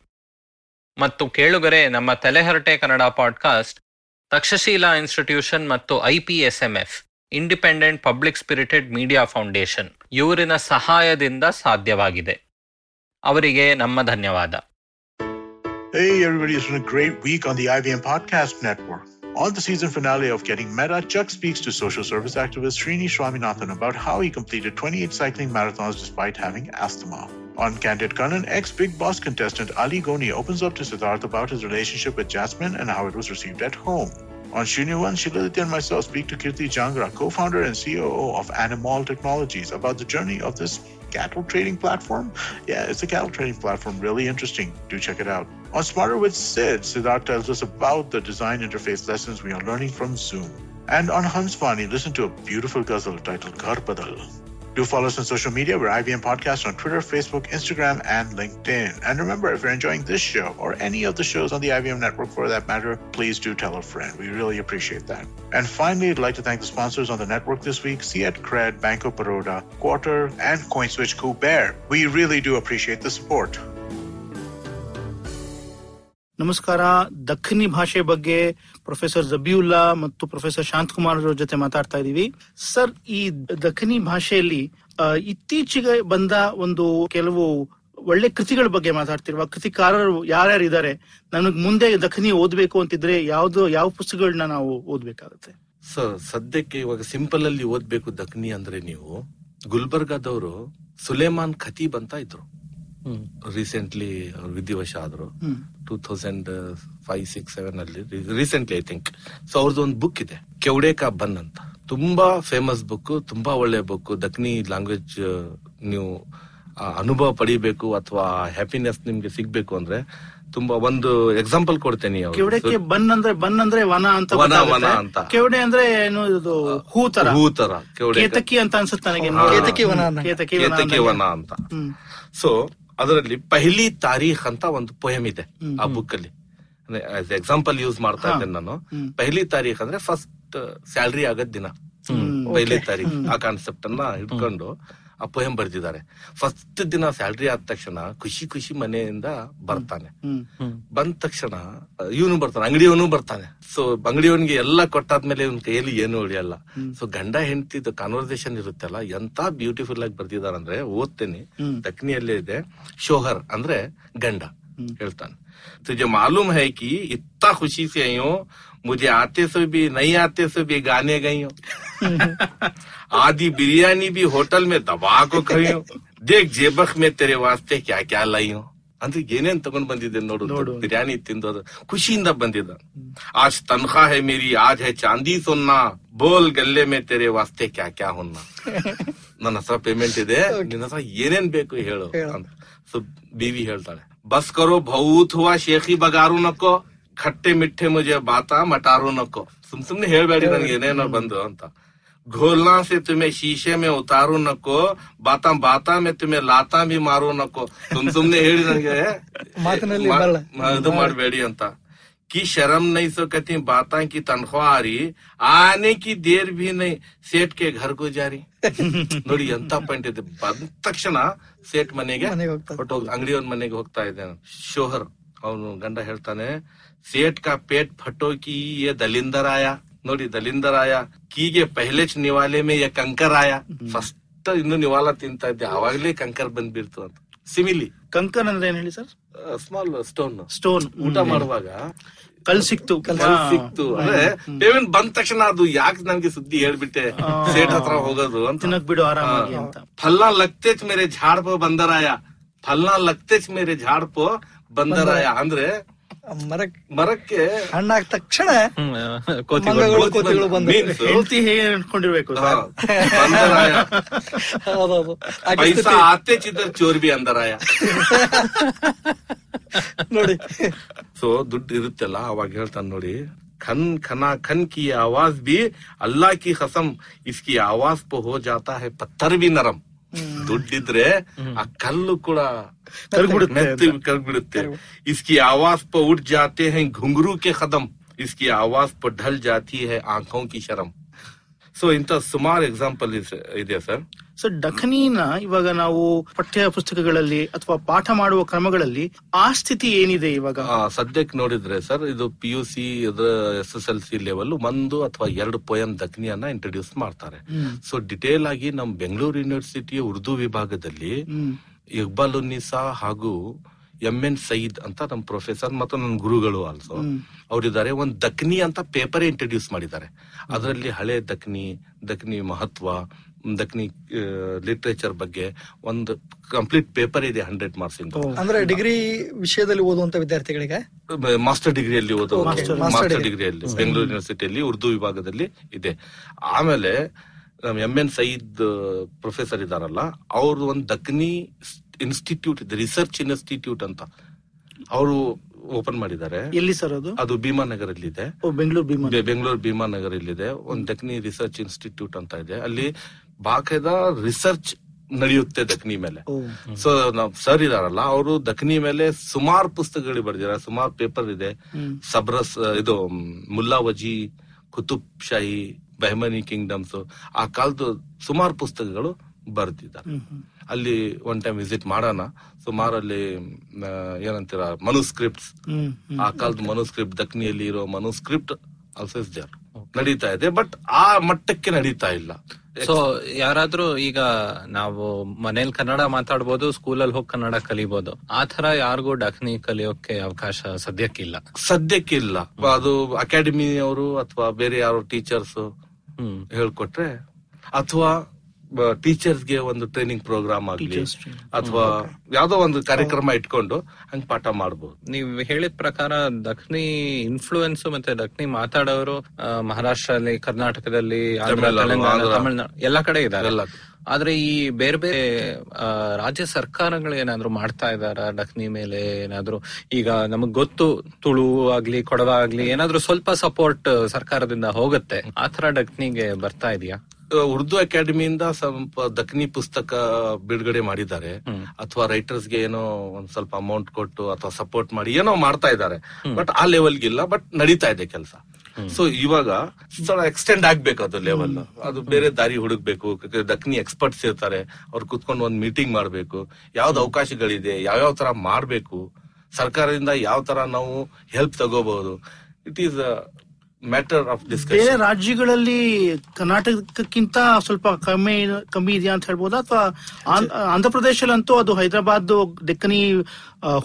ಮತ್ತು ಕೇಳುಗರೆ, ನಮ್ಮ ತಲೆಹರಟೆ ಕನ್ನಡ ಪಾಡ್ಕಾಸ್ಟ್ ತಕ್ಷಶೀಲಾ ಇನ್ಸ್ಟಿಟ್ಯೂಷನ್ ಮತ್ತು I P S M F, independent public spirited media foundation. ಇವರಿನ ಸಹಾಯದಿಂದ ಸಾಧ್ಯವಾಗಿದೆ ಅವರಿಗೆ ನಮ್ಮ ಧನ್ಯವಾದ Hey, everybody, it's been a great week on the IVM Podcast Network. On the season finale of Getting Meta, Chuck speaks to social service activist Srini Swaminathan about how he completed 28 cycling marathons despite having asthma. On Candid Kanan, ex Big Boss contestant Ali Goni opens up to Siddharth about his relationship with Jasmine and how it was received at home. On Shrinu1, Shiladitya and myself speak to Kirti Jangra, co-founder and COO of Animal Technologies, about the journey of this cattle trading platform. Yeah, it's a cattle trading platform. Really interesting. Do check it out. On Smarter with Sid, Siddharth tells us about the design interface lessons we are learning from Zoom. And on Hansvani, listen to a beautiful ghazal titled Ghar Badal. Do follow us on social media. We're IVM Podcast on Twitter, Facebook, Instagram, and LinkedIn. And remember, if you're enjoying this show or any of the shows on the IBM network for that matter, please do tell a friend. We really appreciate that. And finally, I'd like to thank the sponsors on the network this week Fiat Cred, Banco Baroda, Quarter, and CoinSwitch Kuber. We really do appreciate the support. ನಮಸ್ಕಾರ. ದಕ್ಷಿಣಿ ಭಾಷೆ ಬಗ್ಗೆ professor Jabiulla ಮತ್ತು professor Shanthakumar Kumar ಜೊತೆ ಮಾತಾಡ್ತಾ ಇದ್ದೀವಿ sir, ಈ ದಕ್ಷಿಣಿ ಭಾಷೆಯಲ್ಲಿ ಇತ್ತೀಚೆಗೆ ಬಂದ ಒಂದು ಕೆಲವು ಒಳ್ಳೆ ಕೃತಿಗಳ ಬಗ್ಗೆ ಮಾತಾಡ್ತಿರುವ ಕೃತಿಕಾರರು ಯಾರ್ಯಾರು ಇದ್ದಾರೆ ನನಗೆ ಮುಂದೆ ದಕ್ಷಿಣಿ ಓದ್ಬೇಕು ಅಂತಿದ್ರೆ ಯಾವ್ದು, ಯಾವ ಪುಸ್ತಕಗಳನ್ನ ನಾವು ಓದ್ಬೇಕಾಗುತ್ತೆ? ಸರ್, ಸದ್ಯಕ್ಕೆ ಇವಾಗ ಸಿಂಪಲ್ ಅಲ್ಲಿ ಓದ್ಬೇಕು ದಖನಿ ಅಂದ್ರೆ ನೀವು. ಗುಲ್ಬರ್ಗಾದವರು ಸುಲೇಮಾನ್ ಖತೀಬ್ ಅಂತ ಇದ್ರು. ರೀಸೆಂಟ್ಲಿ ವಿಧಿವಶ ಆದ್ರು two thousand five six seven ಅಲ್ಲಿ ರೀಸೆಂಟ್ಲಿ ಐ ಥಿಂಕ್ ಸೊ ಅವ್ರದ್ದು ಒಂದು ಬುಕ್ ಇದೆ ಕೆವಡೆ ಕಾ ಬನ್ ಅಂತ ತುಂಬಾ ಫೇಮಸ್ ಬುಕ್ ತುಂಬಾ ಒಳ್ಳೆ ಬುಕ್ ದಕ್ನಿ ಲ್ಯಾಂಗ್ವೇಜ್ ನೀವು ಅನುಭವ ಪಡಿಬೇಕು ಅಥವಾ ಹ್ಯಾಪಿನೆಸ್ ನಿಮ್ಗೆ ಸಿಗ್ಬೇಕು ಅಂದ್ರೆ ತುಂಬಾ ಒಂದು ಎಕ್ಸಾಂಪಲ್ ಕೊಡ್ತೇನೆ ಅವ್ರು. ಕೆವಡೆಕ್ಕೆ ಬನ್ ಅಂದ್ರೆ ಬನ್ ಅಂದ್ರೆ ವನ ಅಂತ ವನ. ವನ ಅಂತ. ಕೆವಡೆ ಅಂದ್ರೆ ಏನು ಇದು ಹೂ ತರ ಹೂ ತರ ಕೆವಡೆ ಕೇತಕಿ ಅಂತ ಅನ್ಸುತ್ತೆ ನನಗೆ. ಕೇತಕಿ ವನ. ಕೇತಕಿ ವನ ಅಂತ. ಸೊ ಅದರಲ್ಲಿ ಪಹಲಿ ತಾರೀಖ್ ಅಂತ ಒಂದು ಪೊಯಮ್ ಇದೆ ಆ ಬುಕ್ ಅಲ್ಲಿ. ಎಕ್ಸಾಂಪಲ್ ಯೂಸ್ ಮಾಡ್ತಾ. ಇದ್ದೇನೆ ನಾನು. ಪೆಹಲಿ ತಾರೀಖ್ ಅಂದ್ರೆ ಫಸ್ಟ್ ಸ್ಯಾಲ್ರಿ ಆಗದ್ ದಿನ. ಪಹಲಿ ತಾರೀಖ್ ಆ ಕಾನ್ಸೆಪ್ಟ್ ಅನ್ನ ಇಟ್ಕೊಂಡು ಆ ಪೊಯಮ್ ಬರ್ದಿದ್ದಾರೆ. ಫಸ್ಟ್ ದಿನ ಸ್ಯಾಲ್ರಿ ಆದ ತಕ್ಷಣ ಖುಷಿ ಖುಷಿ ಮನೆಯಿಂದ ಬರ್ತಾನೆ. ಬಂದ ತಕ್ಷಣ ಇವನು ಬರ್ತಾನೆ ಅಂಗಡಿಯವನು ಬರ್ತಾನೆ. ಸೊ ಅಂಗಡಿಯವನಿಗೆ ಎಲ್ಲ ಕೊಟ್ಟಾದ್ಮೇಲೆ ಇವನ್ ಕೈಯಲ್ಲಿ ಏನು ಉಳಿಯಲ್ಲ. ಸೊ ಗಂಡ ಹೆಂಡತಿದು ಕಾನ್ವರ್ಸೇಷನ್ ಇರುತ್ತಲ್ಲ ಎಂತ ಬ್ಯೂಟಿಫುಲ್ ಆಗಿ ಬರ್ದಿದಾರಂದ್ರೆ ಓದ್ತೇನೆ. ದಕ್ನಿಯಲ್ಲೇ ಇದೆ ಶೋಹರ್ ಅಂದ್ರೆ ಗಂಡ ಹೇಳ್ತಾನೆ. तुझे मालूम है कि इतना खुशी से आई हूँ मुझे आते से भी नहीं आते से भी गाने गई हूँ आधी बिरयानी भी होटल में दबा को खाई हूँ देख जेबक में तेरे वास्ते क्या क्या लाई हूँ ಅಂದ್ರೆ ಏನೇನ್ ತಗೊಂಡ್ ಬಂದಿದ್ದೆ ನೋಡು ನೋಡು. ಬಿರಿಯಾನಿ ತಿಂದೋದು ಖುಷಿಯಿಂದ ಬಂದಿದ್ದ ಆಜ್ ತನ್ಖಾ ಹೈ ಮೇರಿ ಆಜ್ ಹೈ ಚಾಂದಿ ಸುನ್ನ ಬೋಲ್ ಗಲ್ಲೆ ಮೇ ತೆರೆ ವಾಸ್ತೆ ಕ್ಯಾ ಕ್ಯಾ ಹುನ್ನ ನನ್ನ ಹತ್ರ ಪೇಮೆಂಟ್ ಇದೆ ನಿನ್ನ ಹತ್ರ ಏನೇನ್ ಬೇಕು ಹೇಳು ಅಂತ ಸೊ ಬೀವಿ ಹೇಳ್ತಾಳೆ ಬಸ್ ಕರೋ ಭೌತ್ ಹುವಾ ಶೇಖಿ ಬಗಾರು ನಕ್ಕೋ ಖಟ್ಟೆ ಮಿಠೆ ಮುಜೆ ಬಾತಾ ಮಟಾರು ನಕ್ಕೋ ಸುಮ್ ಸುಮ್ನೆ ಹೇಳ್ಬೇಡಿ ನನ್ಗೆ ಏನೇನೋ ಬಂದು ಅಂತ घोलना से तुम्हें शीशे में उतारू नको बाता बाता में तुम्हें लाता भी मारू नको ಸುಮ್ ಸುಮ್ನೆ ಹೇಳಿ ನನಗೆ ಮಾತಿನಲ್ಲಿ ಮಾ- ಬರಲ್ಲ. ಮಾ- ಇದು ಮಾಡಬೇಡಿ ಅಂತ कि शर्म नहीं सो कहती बाता की तनख्वाह आ रही आने की देर भी नहीं ಸೇಠ್ ಕೆ ಘರ್ ಗುಜಾರಿ ನೋಡಿ ಎಂತ ಪಾಯಿಂಟ್ ಇದೆ. ಬಂದ ತಕ್ಷಣ ಸೇಟ್ ಮನೆಗೆ. ಹೊರ್ಟೋಗ್ ಅಂಗಡಿಯವನ್ ಮನೆಗೆ ಹೋಗ್ತಾ ಇದ್ದೆ ಶೋಹರ್ ಅವನು ಗಂಡ ಹೇಳ್ತಾನೆ ಸೇಟ್ ಕಾ ಪೇಟ್ ಫಟೋಕಿ ಯೇ ದಲಿಂದರಾಯ. ನೋಡಿ ದಲಿಂದರಾಯ ಕೀಗೆ ಪೆಹ್ಲೆಚ್ ನಿವಾಲೆ ಮೇ ಯ ಕಂಕರಾಯ. ಫಸ್ಟ್ ಇನ್ನು ನಿವಾಲ ತಿಂತಾ ಇದ್ದೆ. ಅವಾಗ್ಲೇ ಕಂಕರ್ ಬಂದ್ಬಿಡ್ತು ಅಂತ. ಸಿಮಿಲಿ. ಕಂಕನ್ ಅಂದ್ರೆ ಏನ್ ಹೇಳಿ ಸರ್? ಸ್ಮಾಲ್ ಸ್ಟೋನ್ ಸ್ಟೋನ್ ಊಟ ಮಾಡುವಾಗ. ಕಲ್ ಸಿಕ್ತು. ಕಲ್ ಸಿಕ್ತು. ಅಂದ್ರೆ ಪೇಮೆಂಟ್ ಬಂದ ತಕ್ಷಣ ಅದು ಯಾಕೆ ನನ್ಗೆ ಸುದ್ದಿ ಹೇಳ್ಬಿಟ್ಟೆ? ಸೇಟ್ ಹತ್ರ ಹೋಗೋದು ಅಂತ. ತಿನ್ನಕ್ ಬಿಡು ಆರಾಮಾಗಿ ಅಂತ. ಫಲ್ಲ ಲಕ್ತೇಚ್ ಮೇರೆ ಝಾಡ್ಪೋ ಬಂದರಾಯ. ಫಲ್ಲ ಲಕ್ತೇಚ್ ಮೇರೆ ಝಾಡ್ಪೋ ಬಂದರಾಯ. ಅಂದ್ರೆ ಮರಕ್ ಮರಕ್ಕೆ ಹಣ್ಣಾಗ ತಕ್ಷಣ ಕೋತಿ ಮಂಗಗಳು ಕೋತಿಗಳು ಬಂದು Means, ಹೆಂಡತಿ ಹೇಗೆ ಅನ್ಕೊಂಡಿರ್ಬೇಕು ಹಾ, ಸರ್ ಬಂದರಾಯ. ಹೌದೌದು. ಹಾಗೆ ಪೈಸಾ ಸ್ಥಿತಿ. ಆತೆ ಚಿದ್ರ ಚೋರ್ ಬಿ ಅಂದರಾಯ. ನೋಡಿ. ಸೊ ದುಡ್ಡು ಇರುತ್ತಲ್ಲ ಅವಾಗ ಹೇಳ್ತಾನೆ ನೋಡಿ ಖನ್ ಖನಾ ಖನ್ ಕಿ ಆವಾಜ್ ಬಿ ಅಲ್ಲಾ ಕಿ ಹಸಂ ಇಸ್ಕಿ ಆವಾಜ್ ಪೋ ಹೋ ಜಾತಾ ಹೈ ಪತ್ತರ್ ಬಿ ನರಂ. ದುಡ್ಡಿದ್ರೆ ಆ ಕಲ್ಲು ಕೂಡ ಕರ್ಗ್ಬಿಡುತ್ತೆ ಮೆತ್ತಿ ಕರ್ಗ್ಬಿಡುತ್ತೆ. ಇಸ್ಕಿ ಆವಾಜ್ ಪ ಉಟ್ ಜಾತೆ ಹೈ ಘುಂಗ್ರು ಕೆ ಕದಂ ಇಸ್ಕಿ ಆವಾಜ್ ಪ ಢಲ್ ಜಾತಿ ಹೈ ಆಂಖೋं की ಶರಂ ಸೊ ಇಂತ ಸುಮಾರು ಎಕ್ಸಾಂಪಲ್ ಇದೆ ಸರ್? ಸೊ ಡಖನಿನ ಇವಾಗ ನಾವು ಪಠ್ಯ ಪುಸ್ತಕಗಳಲ್ಲಿ ಅಥವಾ ಪಾಠ ಮಾಡುವ ಕ್ರಮಗಳಲ್ಲಿ ಆ ಸ್ಥಿತಿ ಏನಿದೆ ಇವಾಗ? ಸದ್ಯಕ್ಕೆ ನೋಡಿದ್ರೆ ಸರ್ ಇದು P U C S S L C level ಒಂದು ಅಥವಾ ಎರಡು ಪೋಯಂ ದಖನಿಯನ್ನ ಇಂಟ್ರೊಡ್ಯೂಸ್ ಮಾಡ್ತಾರೆ. ಸೊ ಡಿಟೇಲ್ ಆಗಿ ನಮ್ ಬೆಂಗಳೂರು ಯೂನಿವರ್ಸಿಟಿಯ ಉರ್ದು ವಿಭಾಗದಲ್ಲಿ ಹ್ಮ್. ಇಕ್ಬಾಲ್ ಉನ್ನಿಸಾ ಹಾಗೂ ಎಂ ಎನ್ ಸಯೀದ್ ಅಂತ ನಮ್ಮ ಪ್ರೊಫೆಸರ್ ಮತ್ತು ನನ್ನ ಗುರುಗಳು ಆಲ್ಸೋ ಅವರಿದ್ದಾರೆ. ಒಂದು ದಕ್ನಿ ಅಂತ ಪೇಪರ್ ಇಂಟ್ರೊಡ್ಯೂಸ್ ಮಾಡಿದ್ದಾರೆ. ಅದರಲ್ಲಿ ಹಳೆ ದಕ್ನಿ ದಕ್ನಿ ಮಹತ್ವ ದಕ್ನಿ ಲಿಟ್ರೇಚರ್ ಬಗ್ಗೆ ಒಂದು ಕಂಪ್ಲೀಟ್ ಪೇಪರ್ ಇದೆ ಹಂಡ್ರೆಡ್ ಮಾರ್ಕ್ಸ್ ಇಂದ. ಅಂದ್ರೆ ಡಿಗ್ರಿ ವಿಷಯದಲ್ಲಿ ಓದುವಂತ ವಿದ್ಯಾರ್ಥಿಗಳಿಗೆ? ಮಾಸ್ಟರ್ ಡಿಗ್ರಿಯಲ್ಲಿ ಓದೋ Master ಮಾಸ್ಟರ್ degree. ಡಿಗ್ರಿಯಲ್ಲಿ ಬೆಂಗಳೂರು ಯೂನಿವರ್ಸಿಟಿಯಲ್ಲಿ ಉರ್ದು ವಿಭಾಗದಲ್ಲಿ ಇದೆ. ಆಮೇಲೆ ನಮ್ ಎಂ ಎನ್ ಸಯೀದ್ ಪ್ರೊಫೆಸರ್ ಇದಾರಲ್ಲ ಅವ್ರದ್ದು ಒಂದು ದಕ್ನಿ ಇನ್ಸ್ಟಿಟ್ಯೂಟ್ ಇದೆ ರಿಸರ್ಚ್ ಇನ್ಸ್ಟಿಟ್ಯೂಟ್ ಅಂತ ಅವರು ಓಪನ್ ಮಾಡಿದ್ದಾರೆ. ಎಲ್ಲಿ ಸರ್ ಅದು? ಅದು ಭೀಮಾನಗರಲ್ಲಿ ಇದೆ ಓ ಬೆಂಗಳೂರು ಭೀಮಾ ಬೆಂಗಳೂರು ಭೀಮಾನಗರಲ್ಲಿದೆ ಒಂದು ದಕ್ನಿ ರಿಸರ್ಚ್ ಇನ್ಸ್ಟಿಟ್ಯೂಟ್ ಅಂತ ಇದೆ. ಅಲ್ಲಿ ಬಾಕೆದ ರಿಸರ್ಚ್ ನಡೆಯುತ್ತೆ ದಕ್ನಿ ಮೇಲೆ. ಸೊ ನಾವ್ ಸರ್ ಇದಾರಲ್ಲ ಅವರು ದಕ್ನಿ ಮೇಲೆ ಸುಮಾರು ಪುಸ್ತಕಗಳು ಬರೆದಿದ್ದಾರೆ. ಸುಮಾರು ಪೇಪರ್ ಇದೆ. ಸಬ್ರಸ್ ಇದು ಮುಲ್ಲಾ ವಜಿ ಕುತುಬ್ ಶಾಹಿ ಬೆಹಮನಿ ಕಿಂಗ್ಡಮ್ಸ್ ಆ ಕಾಲದ ಸುಮಾರು ಪುಸ್ತಕಗಳು ಬರೆದಿದ್ದಾರೆ. ಅಲ್ಲಿ ಒನ್ ಟೈಮ್ ವಿಸಿಟ್ ಮಾಡೋಣ. ಸುಮಾರು ಅಲ್ಲಿ ಏನಂತೀರಾ ಮನುಸ್ಕ್ರಿಪ್ಟ್ಸ್ ಆ ಕಾಲದ ಮನುಸ್ಕ್ರಿಪ್ಟ್ ದಕ್ನಿಯಲ್ಲಿ ಇರೋ ಮನುಸ್ಕ್ರಿಪ್ಟ್ ಆಲ್ಸೋ ಇಸ್ ದೇರ್ ನಡೀತಾ ಇದೆ ಬಟ್ ಆ ಮಟ್ಟಕ್ಕೆ ನಡೀತಾ ಇಲ್ಲ. ಸೊ ಯಾರಾದ್ರೂ ಈಗ ನಾವು ಮನೇಲಿ ಕನ್ನಡ ಮಾತಾಡ್ಬೋದು ಸ್ಕೂಲಲ್ಲಿ ಹೋಗಿ ಕನ್ನಡ ಕಲಿಬಹುದು ಆ ತರ ಯಾರಿಗೂ ಡಕ್ನಿ ಕಲಿಯೋಕೆ ಅವಕಾಶ ಸದ್ಯಕ್ಕಿಲ್ಲ. ಸದ್ಯಕ್ಕಿಲ್ಲ. ಅದು ಅಕಾಡೆಮಿ ಅವರು ಅಥವಾ ಬೇರೆ ಯಾರು ಟೀಚರ್ಸ್ ಹೇಳ್ಕೊಟ್ರೆ ಅಥವಾ ಟೀಚರ್ಸ್ಗೆ ಒಂದು ಟ್ರೈನಿಂಗ್ ಪ್ರೋಗ್ರಾಮ್ ಆಗ್ಲಿ ಅಥವಾ ಯಾವ್ದೋ ಒಂದು ಕಾರ್ಯಕ್ರಮ ಇಟ್ಕೊಂಡು ಹಂಗ್ ಪಾಠ ಮಾಡಬಹುದು ನೀವು ಹೇಳಿದ ಪ್ರಕಾರ ದಕ್ಷಿಣಿ ಇನ್ಫ್ಲೂಯೆನ್ಸ್ ಮತ್ತೆ ದಕ್ಷಿಣಿ ಮಾತಾಡೋರು ಆ, ಮಹಾರಾಷ್ಟ್ರಲ್ಲಿ ಕರ್ನಾಟಕದಲ್ಲಿ ತಮಿಳ್ನಾಡು. ಎಲ್ಲಾ ಕಡೆ ಇದ್ದಾರೆ. ಆದ್ರೆ ಈ ಬೇರೆ ಬೇರೆ ರಾಜ್ಯ ಸರ್ಕಾರಗಳು ಏನಾದ್ರು ಮಾಡ್ತಾ ಇದಾರ ಡಕ್ನಿ ಮೇಲೆ ಏನಾದ್ರು? ಈಗ ನಮಗ್ ಗೊತ್ತು ತುಳು ಆಗ್ಲಿ ಕೊಡವ ಆಗ್ಲಿ ಏನಾದ್ರು ಸ್ವಲ್ಪ ಸಪೋರ್ಟ್ ಸರ್ಕಾರದಿಂದ ಹೋಗುತ್ತೆ. ಆತರ ಡಕ್ನಿಗೆ ಬರ್ತಾ ಇದೆಯಾ? ಉರ್ದು ಅಕಾಡೆಮಿಯಿಂದ ಸ್ವಲ್ಪ ದಕ್ನಿ ಪುಸ್ತಕ ಬಿಡುಗಡೆ ಮಾಡಿದ್ದಾರೆ. ಅಥವಾ ರೈಟರ್ಸ್ಗೆ ಏನೋ ಒಂದ್ ಸ್ವಲ್ಪ ಅಮೌಂಟ್ ಕೊಟ್ಟು ಅಥವಾ ಸಪೋರ್ಟ್ ಮಾಡಿ ಏನೋ ಮಾಡ್ತಾ ಇದ್ದಾರೆ. ಬಟ್ ಆ ಲೆವೆಲ್ಗೆ ಇಲ್ಲ ಬಟ್ ನಡೀತಾ ಇದೆ ಕೆಲಸ. ಸೊ ಇವಾಗ ಸ್ವಲ್ಪ ಎಕ್ಸ್ಟೆಂಡ್ ಆಗ್ಬೇಕು ಅದು ಲೆವೆಲ್ ಅದು ಬೇರೆ ದಾರಿ ಹುಡುಕ್ಬೇಕು. ದಕ್ನಿ ಎಕ್ಸ್ಪರ್ಟ್ಸ್ ಇರ್ತಾರೆ. ಅವ್ರು ಕುತ್ಕೊಂಡು ಒಂದ್ ಮೀಟಿಂಗ್ ಮಾಡ್ಬೇಕು. ಯಾವ್ದು ಅವಕಾಶಗಳಿದೆ ಯಾವ್ಯಾವ ತರ ಮಾಡ್ಬೇಕು. ಸರ್ಕಾರದಿಂದ ಯಾವ ತರ ನಾವು ಹೆಲ್ಪ್ ತಗೋಬಹುದು. ಇಟ್ ಈಸ್ ಮ್ಯಾಟರ್ ಆಫ್ ಬೇರೆ ರಾಜ್ಯಗಳಲ್ಲಿ ಕರ್ನಾಟಕಕ್ಕಿಂತ ಸ್ವಲ್ಪ ಕಮ್ಮಿ ಕಮ್ಮಿ ಇದೆಯಾ ಅಂತ ಹೇಳ್ಬೋದಾ? ಅಥವಾ ಆಂಧ್ರ ಪ್ರದೇಶಲ್ಲಂತೂ ಅದು ಹೈದರಾಬಾದ್ ಡೆಕ್ಕನಿ